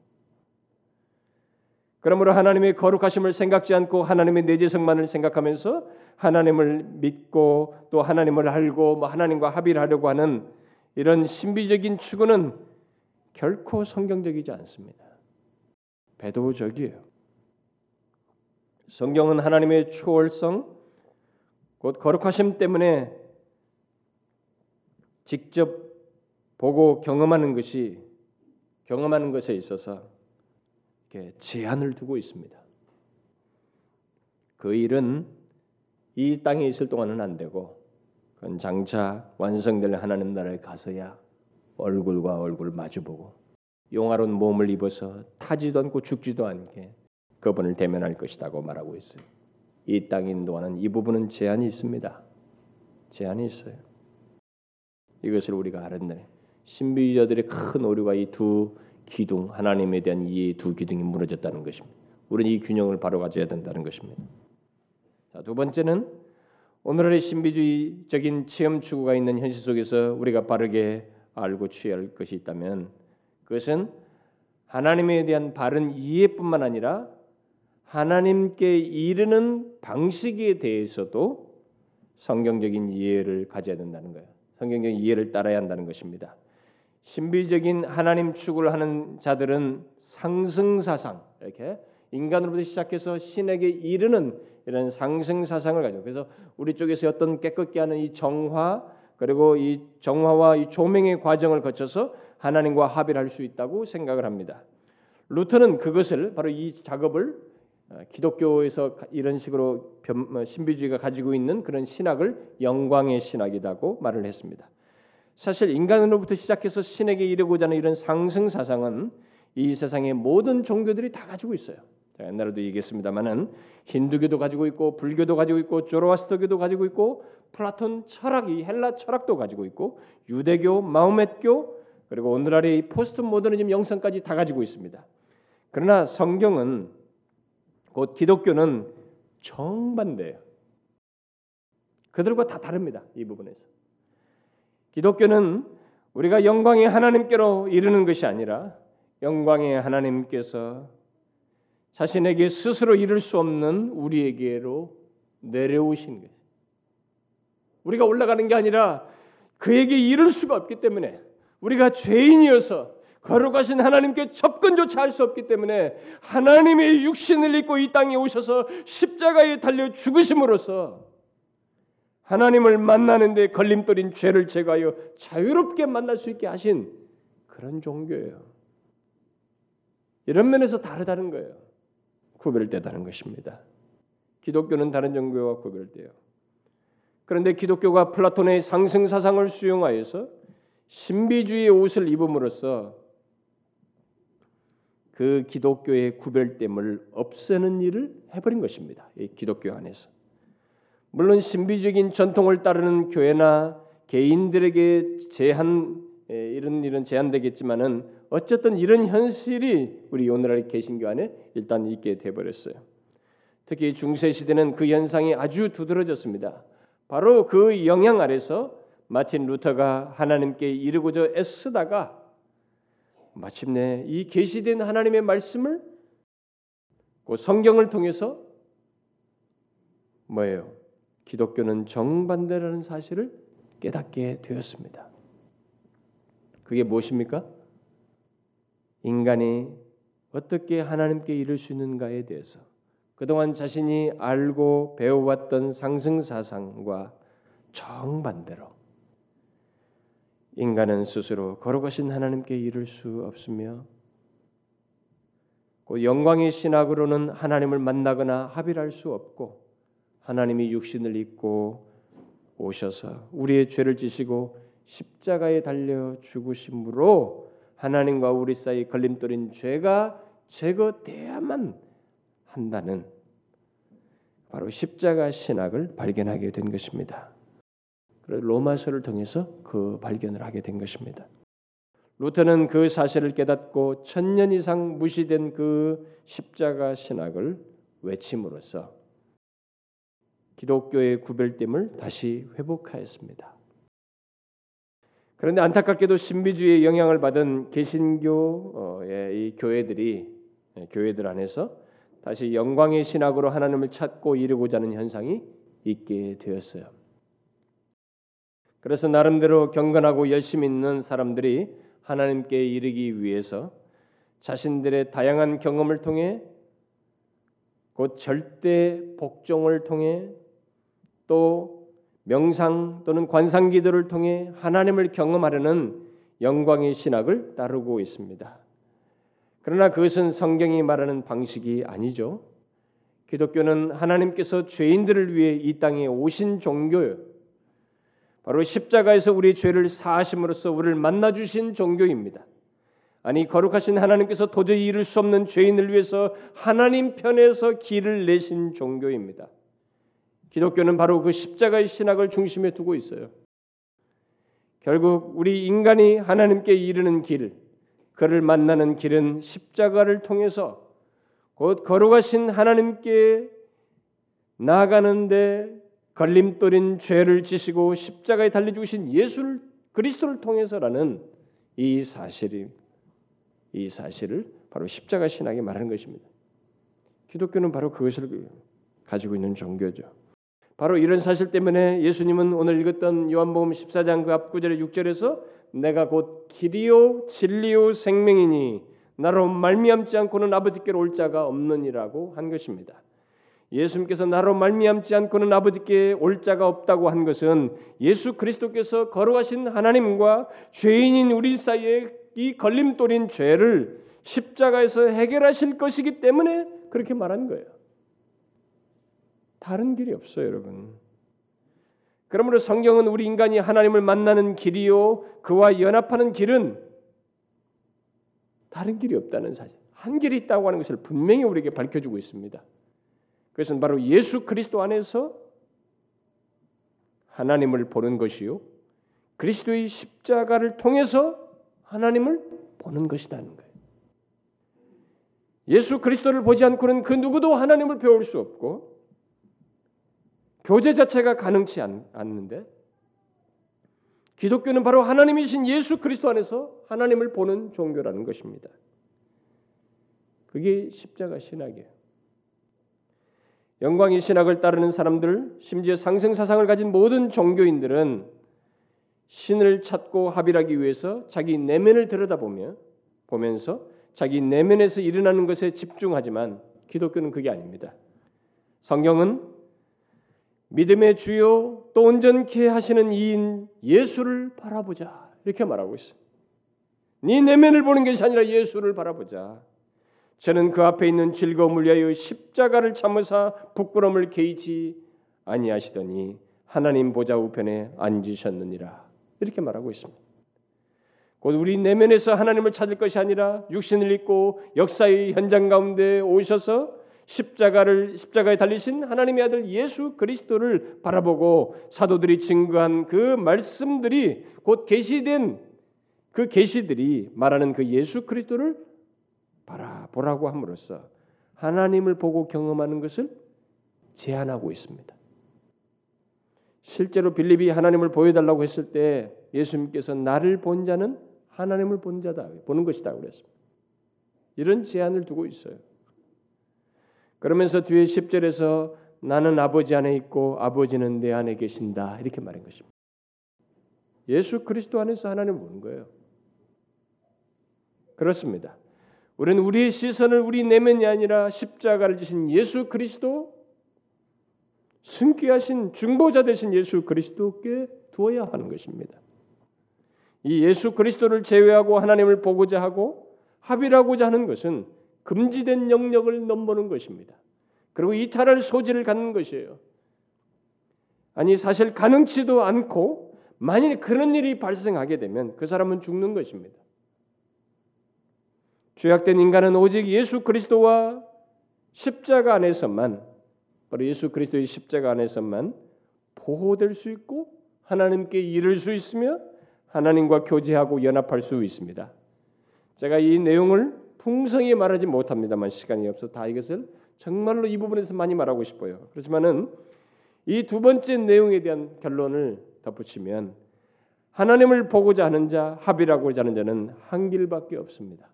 그러므로 하나님의 거룩하심을 생각지 않고 하나님의 내재성만을 생각하면서 하나님을 믿고 또 하나님을 알고 뭐 하나님과 합의를 하려고 하는 이런 신비적인 추구는 결코 성경적이지 않습니다. 배도적이에요. 성경은 하나님의 초월성, 곧 거룩하심 때문에 직접 보고 경험하는 것이 경험하는 것에 있어서 제한을 두고 있습니다. 그 일은 이 땅에 있을 동안은 안 되고 그건 장차 완성될 하나님 나라에 가서야 얼굴과 얼굴 마주보고 용화로운 몸을 입어서 타지도 않고 죽지도 않게 그분을 대면할 것이라고 말하고 있어요. 이 땅인 동안은 이 부분은 제한이 있습니다. 제한이 있어요. 이것을 우리가 알았네. 신비주의자들의 큰 오류가 이 두 기둥 하나님에 대한 이 두 기둥이 무너졌다는 것입니다. 우리는 이 균형을 바로 가져야 된다는 것입니다. 자, 두 번째는 오늘의 신비주의적인 체험 추구가 있는 현실 속에서 우리가 바르게 알고 취할 것이 있다면 그것은 하나님에 대한 바른 이해뿐만 아니라 하나님께 이르는 방식에 대해서도 성경적인 이해를 가져야 된다는 거예요. 성경적인 이해를 따라야 한다는 것입니다. 신비적인 하나님 추구를 하는 자들은 상승 사상 이렇게 인간으로부터 시작해서 신에게 이르는 이런 상승 사상을 가지고 그래서 우리 쪽에서 어떤 깨끗게 하는 이 정화 그리고 이 정화와 이 조명의 과정을 거쳐서 하나님과 합의를 할 수 있다고 생각을 합니다. 루터는 그것을 바로 이 작업을 어, 기독교에서 이런 식으로 어, 신비주의가 가지고 있는 그런 신학을 영광의 신학이라고 말을 했습니다. 사실 인간으로부터 시작해서 신에게 이르고자 하는 이런 상승 사상은 이 세상의 모든 종교들이 다 가지고 있어요. 옛날에도 얘기했습니다만은 힌두교도 가지고 있고 불교도 가지고 있고 조로아스터교도 가지고 있고 플라톤 철학 이 헬라 철학도 가지고 있고 유대교, 마호멧교 그리고 오늘날의 포스트 모더니즘 영성까지 다 가지고 있습니다. 그러나 성경은 곧 기독교는 정반대예요. 그들과 다 다릅니다. 이 부분에서. 기독교는 우리가 영광의 하나님께로 이르는 것이 아니라 영광의 하나님께서 자신에게 스스로 이룰 수 없는 우리에게로 내려오신 것. 우리가 올라가는 게 아니라 그에게 이룰 수가 없기 때문에 우리가 죄인이어서 거룩하신 하나님께 접근조차 할 수 없기 때문에 하나님의 육신을 입고 이 땅에 오셔서 십자가에 달려 죽으심으로써 하나님을 만나는데 걸림돌인 죄를 제거하여 자유롭게 만날 수 있게 하신 그런 종교예요. 이런 면에서 다르다는 거예요. 구별되다는 것입니다. 기독교는 다른 종교와 구별돼요. 그런데 기독교가 플라톤의 상승 사상을 수용하여서 신비주의의 옷을 입음으로써 그 기독교의 구별됨을 없애는 일을 해버린 것입니다. 이 기독교 안에서. 물론 신비적인 전통을 따르는 교회나 개인들에게 제한 이런 일은 제한되겠지만은 어쨌든 이런 현실이 우리 오늘날 개신교 안에 일단 있게 돼 버렸어요. 특히 중세 시대는 그 현상이 아주 두드러졌습니다. 바로 그 영향 아래서 마틴 루터가 하나님께 이르고자 애쓰다가 마침내 이 계시된 하나님의 말씀을 그 성경을 통해서 뭐예요? 기독교는 정반대라는 사실을 깨닫게 되었습니다. 그게 무엇입니까? 인간이 어떻게 하나님께 이룰 수 있는가에 대해서 그동안 자신이 알고 배워왔던 상승 사상과 정반대로 인간은 스스로 거룩하신 하나님께 이룰 수 없으며 그 영광의 신학으로는 하나님을 만나거나 합일할 수 없고 하나님이 육신을 입고 오셔서 우리의 죄를 지시고 십자가에 달려 죽으심으로 하나님과 우리 사이 걸림돌인 죄가 제거돼야만 한다는 바로 십자가 신학을 발견하게 된 것입니다. 로마서를 통해서 그 발견을 하게 된 것입니다. 루터는 그 사실을 깨닫고 천년 이상 무시된 그 십자가 신학을 외침으로써 기독교의 구별됨을 다시 회복하였습니다. 그런데 안타깝게도 신비주의의 영향을 받은 개신교의 이 교회들이 예, 교회들 안에서 다시 영광의 신학으로 하나님을 찾고 이루고자 하는 현상이 있게 되었어요. 그래서 나름대로 경건하고 열심히 있는 사람들이 하나님께 이르기 위해서 자신들의 다양한 경험을 통해 곧 절대 복종을 통해 또 명상 또는 관상 기도를 통해 하나님을 경험하려는 영광의 신학을 따르고 있습니다. 그러나 그것은 성경이 말하는 방식이 아니죠. 기독교는 하나님께서 죄인들을 위해 이 땅에 오신 종교요. 바로 십자가에서 우리 죄를 사하심으로써 우리를 만나 주신 종교입니다. 아니 거룩하신 하나님께서 도저히 이룰 수 없는 죄인을 위해서 하나님 편에서 길을 내신 종교입니다. 기독교는 바로 그 십자가의 신학을 중심에 두고 있어요. 결국 우리 인간이 하나님께 이르는 길, 그를 만나는 길은 십자가를 통해서 곧 거룩하신 하나님께 나아가는데 걸림돌인 죄를 지시고 십자가에 달려 죽으신 예수를 그리스도를 통해서라는 이 사실이 이 사실을 바로 십자가 신학이 말하는 것입니다. 기독교는 바로 그것을 가지고 있는 종교죠. 바로 이런 사실 때문에 예수님은 오늘 읽었던 요한복음 14장 그 앞 구절의 6절에서 내가 곧 길이요 진리요 생명이니 나로 말미암지 않고는 아버지께로 올 자가 없느니라고 한 것입니다. 예수님께서 나로 말미암지 않고는 아버지께 올 자가 없다고 한 것은 예수 그리스도께서 걸어가신 하나님과 죄인인 우리 사이에 이 걸림돌인 죄를 십자가에서 해결하실 것이기 때문에 그렇게 말한 거예요. 다른 길이 없어요, 여러분. 그러므로 성경은 우리 인간이 하나님을 만나는 길이요 그와 연합하는 길은 다른 길이 없다는 사실. 한 길이 있다고 하는 것을 분명히 우리에게 밝혀 주고 있습니다. 그것은 바로 예수 그리스도 안에서 하나님을 보는 것이요 그리스도의 십자가를 통해서 하나님을 보는 것이라는 거예요. 예수 그리스도를 보지 않고는 그 누구도 하나님을 배울 수 없고 교제 자체가 가능치 않는데 기독교는 바로 하나님이신 예수 그리스도 안에서 하나님을 보는 종교라는 것입니다. 그게 십자가 신학이에요. 영광의 신학을 따르는 사람들, 심지어 상승 사상을 가진 모든 종교인들은 신을 찾고 합일하기 위해서 자기 내면을 들여다보며 보면서 자기 내면에서 일어나는 것에 집중하지만 기독교는 그게 아닙니다. 성경은 믿음의 주요 또 온전케 하시는 이인 예수를 바라보자 이렇게 말하고 있어요. 네 내면을 보는 것이 아니라 예수를 바라보자. 저는 그 앞에 있는 즐거움을 위하여 십자가를 참으사 부끄러움을 개의치 아니하시더니 하나님 보좌 우편에 앉으셨느니라 이렇게 말하고 있습니다. 곧 우리 내면에서 하나님을 찾을 것이 아니라 육신을 입고 역사의 현장 가운데 오셔서 십자가를 십자가에 달리신 하나님의 아들 예수 그리스도를 바라보고 사도들이 증거한 그 말씀들이 곧 계시된 그 계시들이 말하는 그 예수 그리스도를 바라보라고 함으로써 하나님을 보고 경험하는 것을 제안하고 있습니다. 실제로 빌립이 하나님을 보여달라고 했을 때 예수님께서 나를 본 자는 하나님을 본 자다 보는 것이다 그랬습니다. 이런 제안을 두고 있어요. 그러면서 뒤에 10절에서 나는 아버지 안에 있고 아버지는 내 안에 계신다 이렇게 말한 것입니다. 예수 그리스도 안에서 하나님을 보는 거예요. 그렇습니다. 우리는 우리의 시선을 우리 내면이 아니라 십자가를 지신 예수 그리스도 승귀하신 중보자 되신 예수 그리스도께 두어야 하는 것입니다. 이 예수 그리스도를 제외하고 하나님을 보고자 하고 합의하고자 하는 것은 금지된 영역을 넘보는 것입니다. 그리고 이탈할 소지를 갖는 것이에요. 아니 사실 가능치도 않고 만일 그런 일이 발생하게 되면 그 사람은 죽는 것입니다. 죄악된 인간은 오직 예수 그리스도와 십자가 안에서만 바로 예수 그리스도의 십자가 안에서만 보호될 수 있고 하나님께 이를 수 있으며 하나님과 교제하고 연합할 수 있습니다. 제가 이 내용을 풍성히 말하지 못합니다만 시간이 없어 다 이것을 정말로 이 부분에서 많이 말하고 싶어요. 그렇지만은 이 두 번째 내용에 대한 결론을 덧붙이면 하나님을 보고자 하는 자, 합의라고자 하는 자는 한 길밖에 없습니다.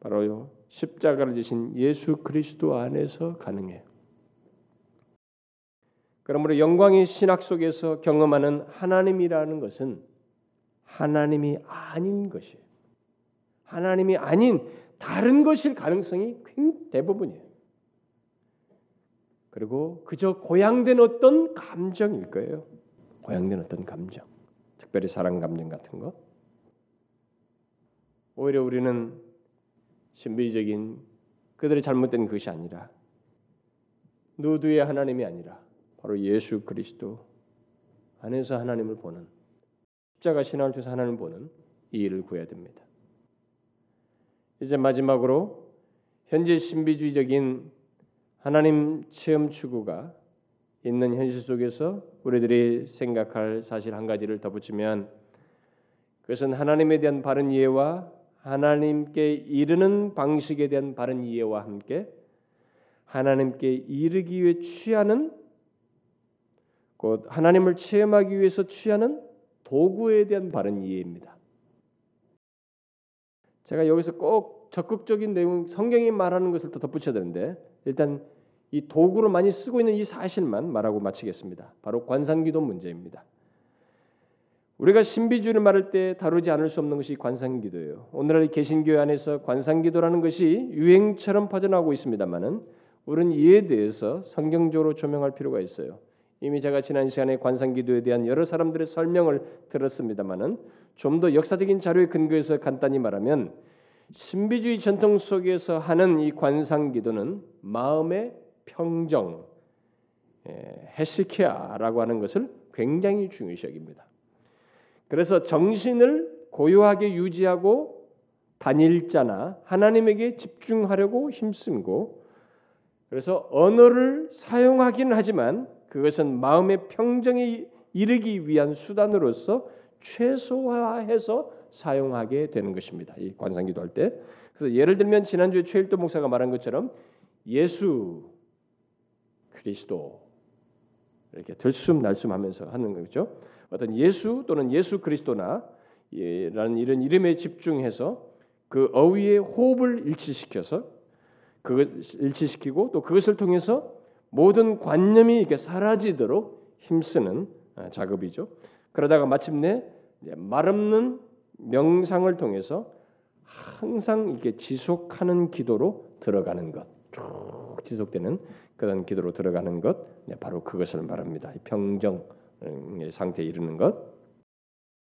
바로 십자가를 지신 예수 그리스도 안에서 가능해요. 그러므로 영광의 신학 속에서 경험하는 하나님이라는 것은 하나님이 아닌 것이에요. 하나님이 아닌 다른 것일 가능성이 대부분이에요. 그리고 그저 고양된 어떤 감정일 거예요. 고양된 어떤 감정, 특별히 사랑 감정 같은 거. 오히려 우리는 신비적인 그들의 잘못된 것이 아니라 누드의 하나님이 아니라 바로 예수 그리스도 안에서 하나님을 보는 십자가 신앙을 통해서 하나님을 보는 이 일을 구해야 됩니다. 이제 마지막으로 현재 신비주의적인 하나님 체험 추구가 있는 현실 속에서 우리들이 생각할 사실 한 가지를 덧붙이면 그것은 하나님에 대한 바른 이해와 하나님께 이르는 방식에 대한 바른 이해와 함께 하나님께 이르기 위해 취하는 곧 하나님을 체험하기 위해서 취하는 도구에 대한 바른 이해입니다. 제가 여기서 꼭 적극적인 내용 성경이 말하는 것을 또 덧붙여야 되는데 일단 이 도구로 많이 쓰고 있는 이 사실만 말하고 마치겠습니다. 바로 관상기도 문제입니다. 우리가 신비주의를 말할 때 다루지 않을 수 없는 것이 관상기도예요. 오늘날 개신교회 안에서 관상기도라는 것이 유행처럼 퍼져나오고 있습니다만은 우리는 이에 대해서 성경적으로 조명할 필요가 있어요. 이미 제가 지난 시간에 관상기도에 대한 여러 사람들의 설명을 들었습니다만은 좀 더 역사적인 자료에 근거해서 간단히 말하면 신비주의 전통 속에서 하는 이 관상기도는 마음의 평정, 헤시케아라고 하는 것을 굉장히 중요시 여깁니다. 그래서 정신을 고요하게 유지하고 단일자나 하나님에게 집중하려고 힘쓰고 그래서 언어를 사용하기는 하지만 그것은 마음의 평정에 이르기 위한 수단으로서 최소화해서 사용하게 되는 것입니다. 이 관상기도 할 때. 그래서 예를 들면 지난주에 최일도 목사가 말한 것처럼 예수 그리스도 이렇게 들숨 날숨하면서 하는 거죠. 어떤 예수 또는 예수 그리스도나 라는 이런 이름에 집중해서 그 어휘의 호흡을 일치시켜서 그것 일치시키고 또 그것을 통해서 모든 관념이 이렇게 사라지도록 힘쓰는 아, 작업이죠. 그러다가 마침내 말 없는 명상을 통해서 항상 이게 지속하는 기도로 들어가는 것, 쭉 지속되는 그런 기도로 들어가는 것, 네, 바로 그것을 말합니다. 평정의 상태에 이르는 것.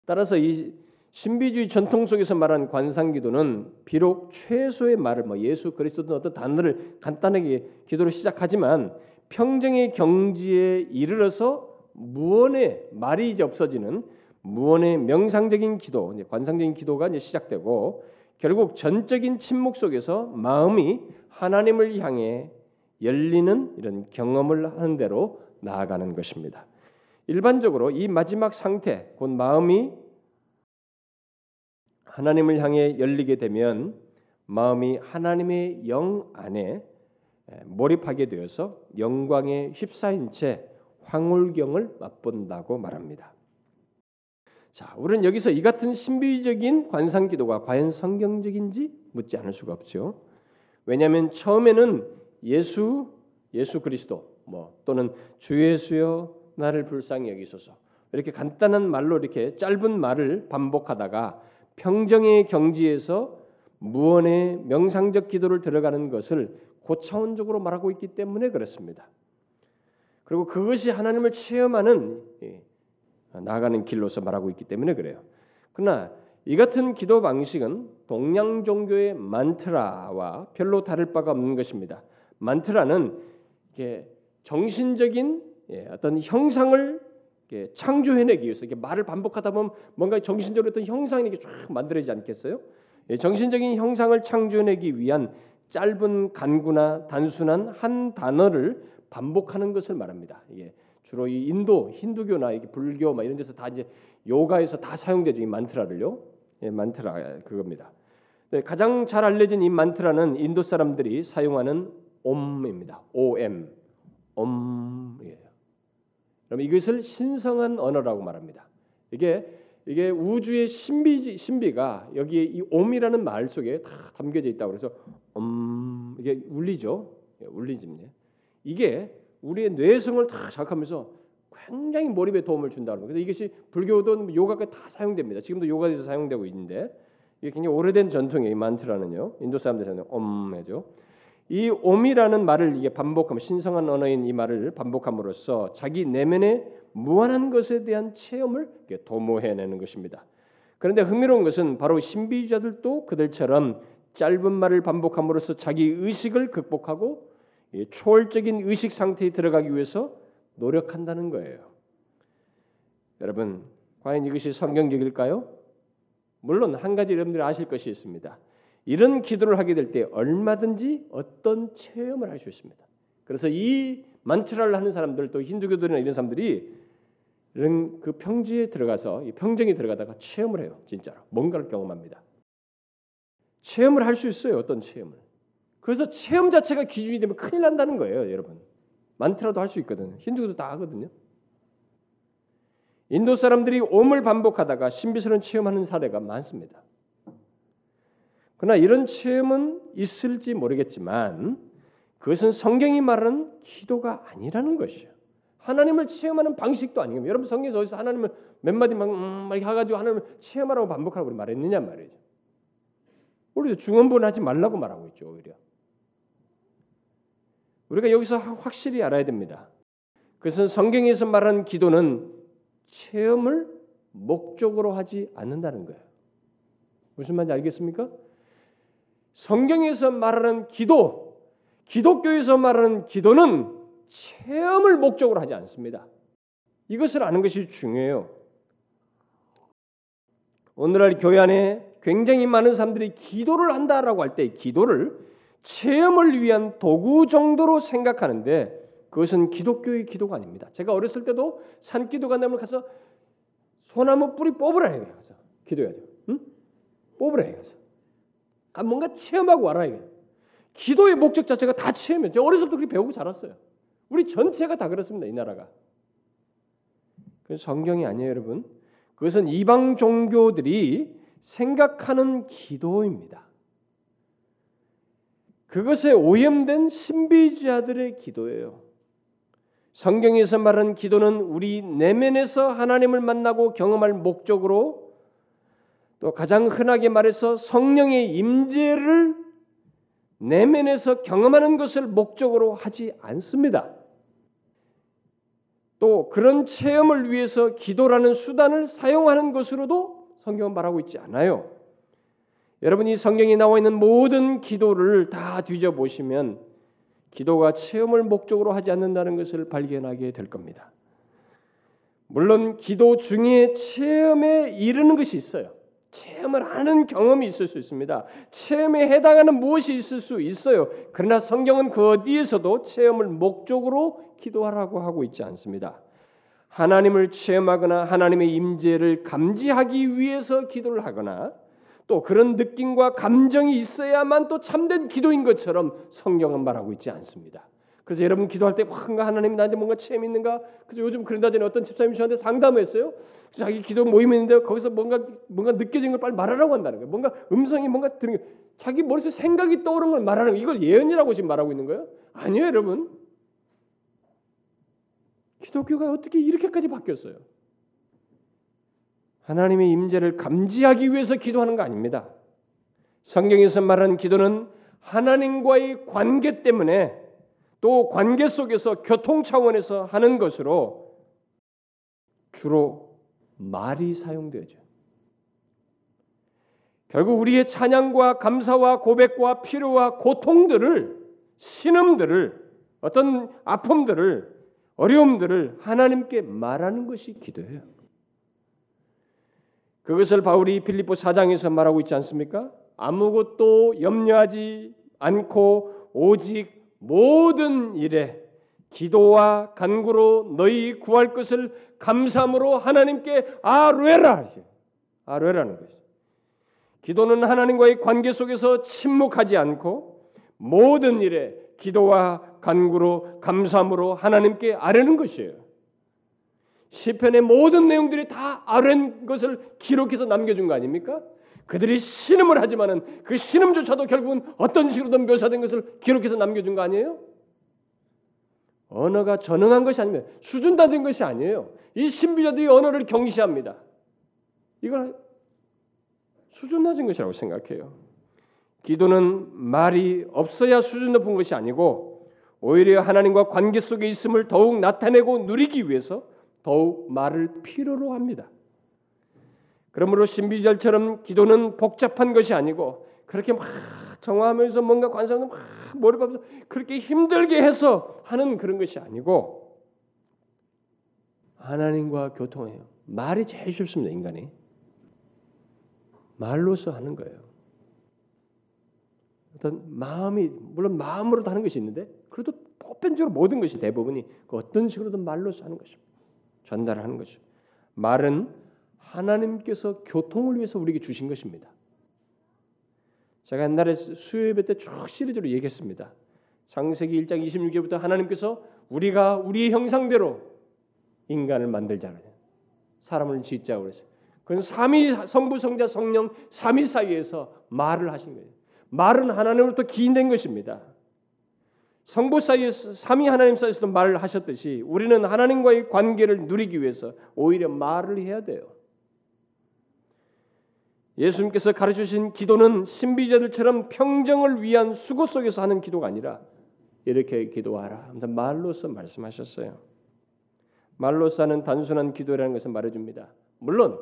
따라서 이 신비주의 전통 속에서 말한 관상기도는 비록 최소의 말을 뭐 예수 그리스도든 어떤 단어를 간단하게 기도로 시작하지만 평정의 경지에 이르러서 무언의 말이 이제 없어지는 무언의 명상적인 기도, 관상적인 기도가 이제 시작되고 결국 전적인 침묵 속에서 마음이 하나님을 향해 열리는 이런 경험을 하는 대로 나아가는 것입니다. 일반적으로 이 마지막 상태, 곧 마음이 하나님을 향해 열리게 되면 마음이 하나님의 영 안에 몰입하게 되어서 영광에 휩싸인 채 황홀경을 맛본다고 말합니다. 자, 우리는 여기서 이 같은 신비적인 관상 기도가 과연 성경적인지 묻지 않을 수가 없죠. 왜냐하면 처음에는 예수 예수 그리스도 뭐 또는 주 예수여 나를 불쌍히 여기소서 이렇게 간단한 말로 이렇게 짧은 말을 반복하다가 평정의 경지에서 무언의 명상적 기도를 들어가는 것을 고차원적으로 말하고 있기 때문에 그렇습니다. 그리고 그것이 하나님을 체험하는 예, 나아가는 길로서 말하고 있기 때문에 그래요. 그러나 이 같은 기도 방식은 동양 종교의 만트라와 별로 다를 바가 없는 것입니다. 만트라는 정신적인 예, 어떤 형상을 창조해내기 위해서 말을 반복하다 보면 뭔가 정신적으로 어떤 형상이 쫙 만들어지지 않겠어요? 예, 정신적인 형상을 창조해내기 위한 짧은 간구나 단순한 한 단어를 반복하는 것을 말합니다. 이게 주로 이 인도 힌두교나 이게 불교 막 이런 데서 다 이제 요가에서 다 사용되죠 이 만트라를요. 예, 만트라 그겁니다. 네, 가장 잘 알려진 이 만트라는 인도 사람들이 사용하는 옴입니다. OM, 옴이에요. 그럼 이것을 신성한 언어라고 말합니다. 이게 이게 우주의 신비 신비가 여기에 이 옴이라는 말 속에 다 담겨져 있다고 그래서 음 이게 울리죠. 예, 울리집니다. 이게 우리의 뇌성을 다 자극하면서 굉장히 몰입에 도움을 준다는 거예요. 이것이 불교도 요가까지 다 사용됩니다. 지금도 요가에서 사용되고 있는데 이게 굉장히 오래된 전통이에요. 만트라는요. 인도 사람들한테 엄해죠. 이 옴이라는 말을 이게 반복하면 신성한 언어인 이 말을 반복함으로써 자기 내면의 무한한 것에 대한 체험을 도모해내는 것입니다. 그런데 흥미로운 것은 바로 신비주자들도 그들처럼 짧은 말을 반복함으로써 자기 의식을 극복하고 초월적인 의식 상태에 들어가기 위해서 노력한다는 거예요. 여러분, 과연 이것이 성경적일까요? 물론 한 가지 여러분들이 아실 것이 있습니다. 이런 기도를 하게 될 때 얼마든지 어떤 체험을 할 수 있습니다. 그래서 이 만트라를 하는 사람들 또 힌두교들이나 이런 사람들이 이런 그 평지에 들어가서 이 평정에 들어가다가 체험을 해요. 진짜로 뭔가를 경험합니다. 체험을 할 수 있어요. 어떤 체험을. 그래서 체험 자체가 기준이 되면 큰일 난다는 거예요, 여러분. 많더라도 할 수 있거든요. 힌두교도 다 하거든요. 인도 사람들이 옴을 반복하다가 신비스러운 체험하는 사례가 많습니다. 그러나 이런 체험은 있을지 모르겠지만 그것은 성경이 말하는 기도가 아니라는 것이요. 하나님을 체험하는 방식도 아니고 여러분 성경에서 어디서 하나님을 몇 마디 막, 음, 막 해가지고 하나님을 체험하라고 반복하라고 말했느냐 말이죠. 우리도 중언부언 하지 말라고 말하고 있죠 오히려. 우리가 여기서 확실히 알아야 됩니다. 그것은 성경에서 말하는 기도는 체험을 목적으로 하지 않는다는 거예요. 무슨 말인지 알겠습니까? 성경에서 말하는 기도, 기독교에서 말하는 기도는 체험을 목적으로 하지 않습니다. 이것을 아는 것이 중요해요. 오늘날 교회 안에 굉장히 많은 사람들이 기도를 한다라고 할 때 기도를 체험을 위한 도구 정도로 생각하는데 그것은 기독교의 기도가 아닙니다. 제가 어렸을 때도 산기도 간다면 가서 소나무 뿌리 뽑으라 해요. 기도해야죠. 응? 뽑으라 해요. 뭔가 체험하고 와라 이게. 기도의 목적 자체가 다 체험이에요. 제가 어렸을 때 그렇게 배우고 자랐어요. 우리 전체가 다 그렇습니다. 이 나라가. 그 성경이 아니에요, 여러분. 그것은 이방 종교들이 생각하는 기도입니다. 그것에 오염된 신비주의자들의 기도예요. 성경에서 말하는 기도는 우리 내면에서 하나님을 만나고 경험할 목적으로 또 가장 흔하게 말해서 성령의 임재를 내면에서 경험하는 것을 목적으로 하지 않습니다. 또 그런 체험을 위해서 기도라는 수단을 사용하는 것으로도 성경은 말하고 있지 않아요. 여러분이 성경에 나와 있는 모든 기도를 다 뒤져 보시면 기도가 체험을 목적으로 하지 않는다는 것을 발견하게 될 겁니다. 물론 기도 중에 체험에 이르는 것이 있어요. 체험을 하는 경험이 있을 수 있습니다. 체험에 해당하는 무엇이 있을 수 있어요. 그러나 성경은 그 어디에서도 체험을 목적으로 기도하라고 하고 있지 않습니다. 하나님을 체험하거나 하나님의 임재를 감지하기 위해서 기도를 하거나 또 그런 느낌과 감정이 있어야만 또 참된 기도인 것처럼 성경은 말하고 있지 않습니다. 그래서 여러분 기도할 때 뭔가 하나님이 나한테 뭔가 체험 있는가? 그래서 요즘 그런다 전에 어떤 집사님이 저한테 상담했어요. 자기 기도 모임이 있는데 거기서 뭔가 뭔가 느껴진 걸 빨리 말하라고 한다는 거예요. 뭔가 음성이 뭔가 들은 게 자기 머릿속에 생각이 떠오르는 걸 말하는 거 이걸 예언이라고 지금 말하고 있는 거예요? 아니에요, 여러분. 기독교가 어떻게 이렇게까지 바뀌었어요? 하나님의 임재를 감지하기 위해서 기도하는 거 아닙니다. 성경에서 말하는 기도는 하나님과의 관계 때문에 또 관계 속에서 교통 차원에서 하는 것으로 주로 말이 사용되죠. 결국 우리의 찬양과 감사와 고백과 필요와 고통들을 신음들을 어떤 아픔들을 어려움들을 하나님께 말하는 것이 기도예요. 그것을 바울이 필리포 4장에서 말하고 있지 않습니까? 아무것도 염려하지 않고 오직 모든 일에 기도와 간구로 너희 구할 것을 감사함으로 하나님께 아뢰라 하죠. 아뢰라는 것이. 기도는 하나님과의 관계 속에서 침묵하지 않고 모든 일에 기도와 간구로 감사함으로 하나님께 아뢰는 것이에요. 시편의 모든 내용들이 다 아뢰는 것을 기록해서 남겨준 거 아닙니까? 그들이 신음을 하지만은 그 신음조차도 결국은 어떤 식으로든 묘사된 것을 기록해서 남겨준 거 아니에요? 언어가 전능한 것이 아니면 수준 다된 것이 아니에요. 이 신비자들이 언어를 경시합니다. 이걸 수준 낮은 것이라고 생각해요. 기도는 말이 없어야 수준 높은 것이 아니고 오히려 하나님과 관계 속에 있음을 더욱 나타내고 누리기 위해서 더욱 말을 필요로 합니다. 그러므로 신비절처럼 기도는 복잡한 것이 아니고 그렇게 막 정화하면서 뭔가 관상을 막 몰입하면서 그렇게 힘들게 해서 하는 그런 것이 아니고 하나님과 교통해요. 말이 제일 쉽습니다, 인간이. 말로서 하는 거예요. 어떤 마음이 물론 마음으로도 하는 것이 있는데 그래도 보편적으로 모든 것이 대부분이 그 어떤 식으로든 말로서 하는 것입니다. 전달하는 것입니다. 말은 하나님께서 교통을 위해서 우리에게 주신 것입니다. 제가 옛날에 수요예배 때 쭉 시리즈로 얘기했습니다. 창세기 1장 26절부터 하나님께서 우리가 우리의 형상대로 인간을 만들자는 사람을 짓자고 그랬어요. 그건 삼위 성부 성자 성령 삼위 사이에서 말을 하신 거예요. 말은 하나님으로부터 기인된 것입니다. 성부 사이에서 삼위 하나님 사이에서도 말을 하셨듯이 우리는 하나님과의 관계를 누리기 위해서 오히려 말을 해야 돼요. 예수님께서 가르치신 기도는 신비자들처럼 평정을 위한 수고 속에서 하는 기도가 아니라 이렇게 기도하라. 말로서 말씀하셨어요. 말로서 하는 단순한 기도라는 것을 말해줍니다. 물론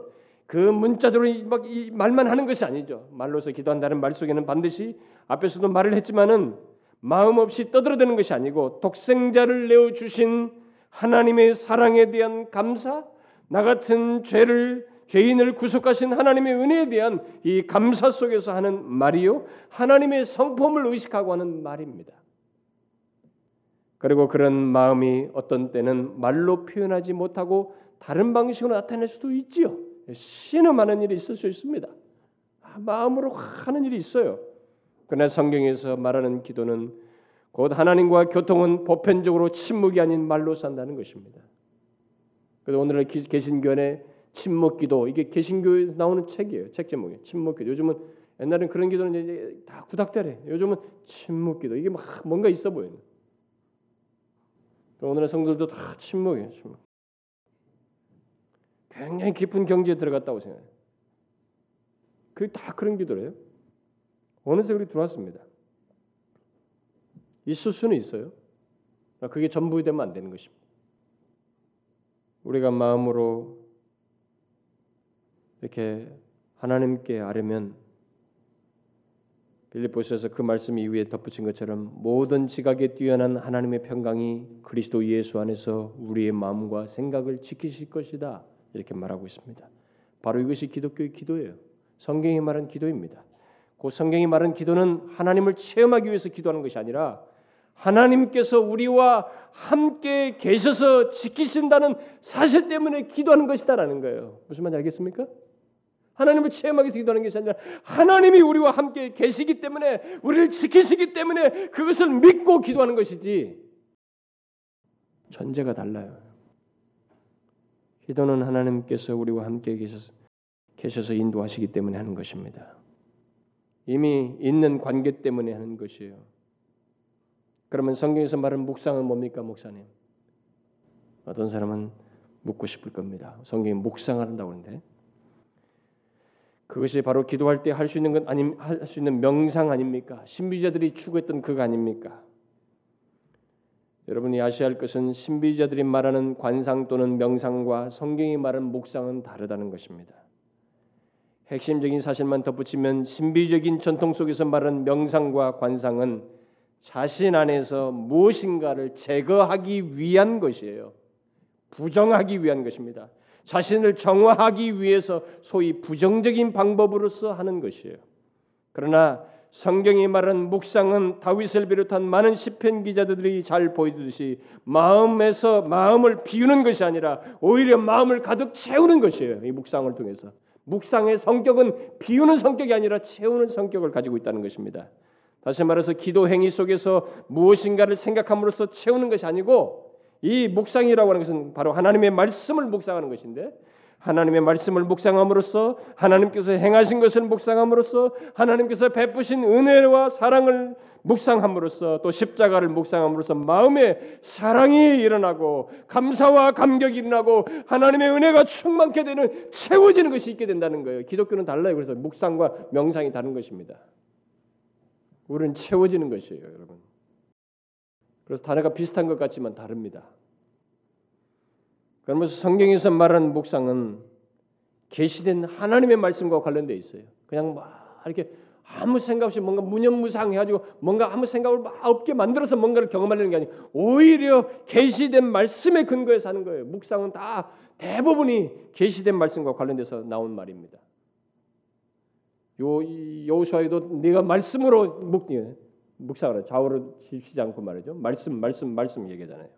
그 문자대로 막 말만 하는 것이 아니죠. 말로서 기도한다는 말 속에는 반드시 앞에서도 말을 했지만은 마음 없이 떠들어대는 것이 아니고 독생자를 내어 주신 하나님의 사랑에 대한 감사, 나 같은 죄를 죄인을 구속하신 하나님의 은혜에 대한 이 감사 속에서 하는 말이요 하나님의 성품을 의식하고 하는 말입니다. 그리고 그런 마음이 어떤 때는 말로 표현하지 못하고 다른 방식으로 나타낼 수도 있지요. 신음하는 일이 있을 수 있습니다. 아, 마음으로 하는 일이 있어요. 그러나 성경에서 말하는 기도는 곧 하나님과 교통은 보편적으로 침묵이 아닌 말로 산다는 것입니다. 그래서 오늘 개신교회 침묵기도 이게 개신교에서 나오는 책이에요. 책 제목이 침묵기도. 요즘은 옛날엔 그런 기도는 이제 다 구닥다래. 요즘은 침묵기도 이게 막 뭔가 있어 보여요. 오늘의 성도들도 다 침묵이에요. 침묵. 굉장히 깊은 경지에 들어갔다고 생각해요. 그게 다 그런 기도래요. 어느새 우리 들어왔습니다. 있을 수는 있어요. 그게 전부 되면 안 되는 것입니다. 우리가 마음으로 이렇게 하나님께 아뢰면 빌립보서에서 그 말씀 이후에 덧붙인 것처럼 모든 지각에 뛰어난 하나님의 평강이 그리스도 예수 안에서 우리의 마음과 생각을 지키실 것이다 이렇게 말하고 있습니다. 바로 이것이 기독교의 기도예요. 성경이 말한 기도입니다. 그 성경이 말한 기도는 하나님을 체험하기 위해서 기도하는 것이 아니라 하나님께서 우리와 함께 계셔서 지키신다는 사실 때문에 기도하는 것이다라는 거예요. 무슨 말인지 알겠습니까? 하나님을 체험하기 기도하는 것이 아니라 하나님이 우리와 함께 계시기 때문에 우리를 지키시기 때문에 그것을 믿고 기도하는 것이지 전제가 달라요. 기도는 하나님께서 우리와 함께 계셔서, 계셔서 인도하시기 때문에 하는 것입니다. 이미 있는 관계 때문에 하는 것이에요. 그러면 성경에서 말하는 묵상은 뭡니까, 목사님? 어떤 사람은 묻고 싶을 겁니다. 성경이 묵상한다고 하는데 그것이 바로 기도할 때 할 수 있는 건 아님 할 수 있는 명상 아닙니까? 신비자들이 추구했던 그거 아닙니까? 여러분이 아셔야 할 것은 신비자들이 말하는 관상 또는 명상과 성경이 말하는 묵상은 다르다는 것입니다. 핵심적인 사실만 덧붙이면 신비적인 전통 속에서 말하는 명상과 관상은 자신 안에서 무엇인가를 제거하기 위한 것이에요. 부정하기 위한 것입니다. 자신을 정화하기 위해서 소위 부정적인 방법으로서 하는 것이에요. 그러나 성경이 말한 묵상은 다윗을 비롯한 많은 시편 기자들이 잘 보여주듯이 마음에서 마음을 비우는 것이 아니라 오히려 마음을 가득 채우는 것이에요. 이 묵상을 통해서 묵상의 성격은 비우는 성격이 아니라 채우는 성격을 가지고 있다는 것입니다. 다시 말해서 기도 행위 속에서 무엇인가를 생각함으로써 채우는 것이 아니고 이 묵상이라고 하는 것은 바로 하나님의 말씀을 묵상하는 것인데 하나님의 말씀을 묵상함으로써 하나님께서 행하신 것을 묵상함으로써 하나님께서 베푸신 은혜와 사랑을 묵상함으로써 또 십자가를 묵상함으로써 마음에 사랑이 일어나고 감사와 감격이 일어나고 하나님의 은혜가 충만케 되는 채워지는 것이 있게 된다는 거예요. 기독교는 달라요. 그래서 묵상과 명상이 다른 것입니다. 우리는 채워지는 것이에요, 여러분. 그래서 단어가 비슷한 것 같지만 다릅니다. 그러면서 성경에서 말하는 묵상은 계시된 하나님의 말씀과 관련되어 있어요. 그냥 막 이렇게 아무 생각 없이 뭔가 무념무상해가지고 뭔가 아무 생각을 막 없게 만들어서 뭔가를 경험하려는 게 아니고 오히려 계시된 말씀에 근거해서 하는 거예요. 묵상은 다 대부분이 계시된 말씀과 관련돼서 나온 말입니다. 요 여호수아에도 네가 말씀으로 묵 묵상을 좌우로 쉬지 않고 말이죠. 말씀 말씀 말씀 얘기잖아요.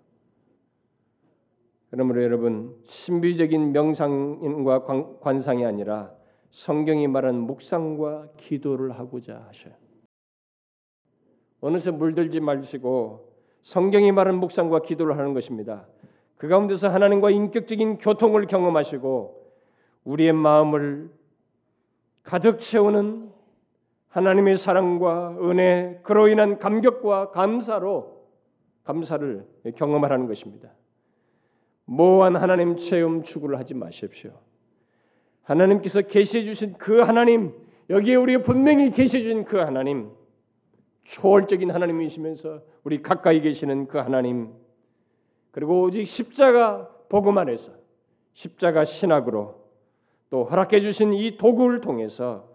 그러므로 여러분 신비적인 명상과 관상이 아니라 성경이 말한 묵상과 기도를 하고자 하셔요. 어느새 물들지 마시고 성경이 말한 묵상과 기도를 하는 것입니다. 그 가운데서 하나님과 인격적인 교통을 경험하시고 우리의 마음을 가득 채우는 하나님의 사랑과 은혜, 그로 인한 감격과 감사로 감사를 경험하라는 것입니다. 모호한 하나님 체험 추구를 하지 마십시오. 하나님께서 계시해 주신 그 하나님, 여기에 우리가 분명히 계시해 주신 그 하나님, 초월적인 하나님이시면서 우리 가까이 계시는 그 하나님, 그리고 오직 십자가 복음 안에서 십자가 신학으로 또 허락해 주신 이 도구를 통해서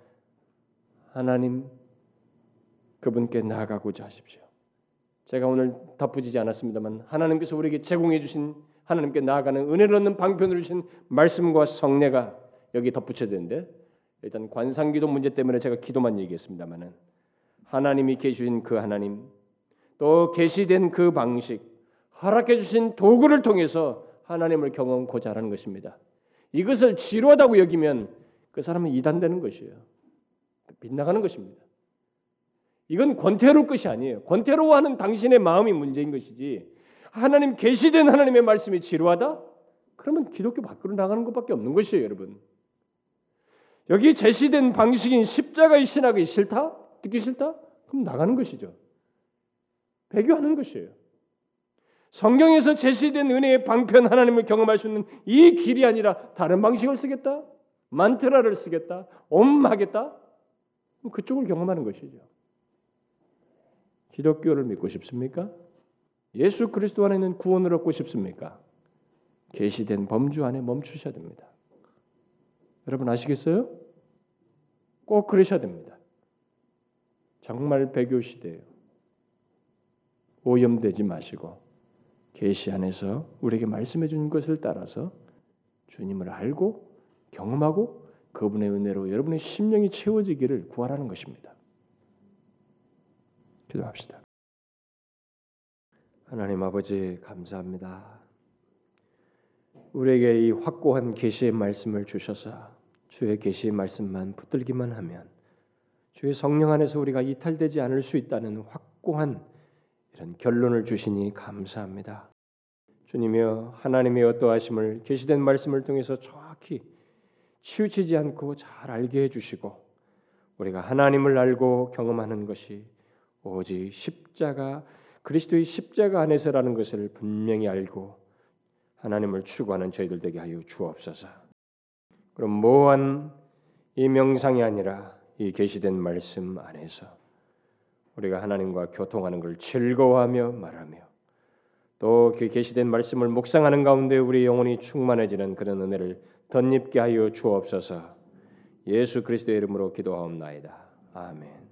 하나님 그분께 나아가고자 하십시오. 제가 오늘 덧붙이지 않았습니다만 하나님께서 우리에게 제공해 주신 하나님께 나아가는 은혜를 얻는 방편을 주신 말씀과 성례가 여기 덧붙여야 되는데 일단 관상기도 문제 때문에 제가 기도만 얘기했습니다만은 하나님이 계신 그 하나님 또 계시된 그 방식 허락해 주신 도구를 통해서 하나님을 경험고자 하는 것입니다. 이것을 지루하다고 여기면 그 사람은 이단되는 것이에요. 빗나가는 것입니다. 이건 권태로울 것이 아니에요. 권태로워하는 당신의 마음이 문제인 것이지 하나님 계시된 하나님의 말씀이 지루하다? 그러면 기독교 밖으로 나가는 것밖에 없는 것이에요, 여러분. 여기 제시된 방식인 십자가의 신학이 싫다? 듣기 싫다? 그럼 나가는 것이죠. 배교하는 것이에요. 성경에서 제시된 은혜의 방편 하나님을 경험할 수 있는 이 길이 아니라 다른 방식을 쓰겠다? 만트라를 쓰겠다? 옴하겠다? 그쪽을 경험하는 것이죠. 기독교를 믿고 싶습니까? 예수 그리스도 안에 있는 구원을 얻고 싶습니까? 계시된 범주 안에 멈추셔야 됩니다. 여러분 아시겠어요? 꼭 그러셔야 됩니다. 정말 배교 시대예요. 오염되지 마시고 계시 안에서 우리에게 말씀해 주는 것을 따라서 주님을 알고 경험하고 그분의 은혜로 여러분의 심령이 채워지기를 구하라는 것입니다. 기도합시다. 하나님 아버지 감사합니다. 우리에게 이 확고한 계시의 말씀을 주셔서 주의 계시의 말씀만 붙들기만 하면 주의 성령 안에서 우리가 이탈되지 않을 수 있다는 확고한 이런 결론을 주시니 감사합니다. 주님이여 하나님의 어떠하심을 계시된 말씀을 통해서 정확히 치우치지 않고 잘 알게 해주시고 우리가 하나님을 알고 경험하는 것이 오직 십자가 그리스도의 십자가 안에서라는 것을 분명히 알고 하나님을 추구하는 저희들 되게 하여 주옵소서. 그럼 모호한 이 명상이 아니라 이 계시된 말씀 안에서 우리가 하나님과 교통하는 걸 즐거워하며 말하며 또 그 계시된 말씀을 묵상하는 가운데 우리 영혼이 충만해지는 그런 은혜를 덧입게 하여 주옵소서. 예수 그리스도의 이름으로 기도하옵나이다. 아멘.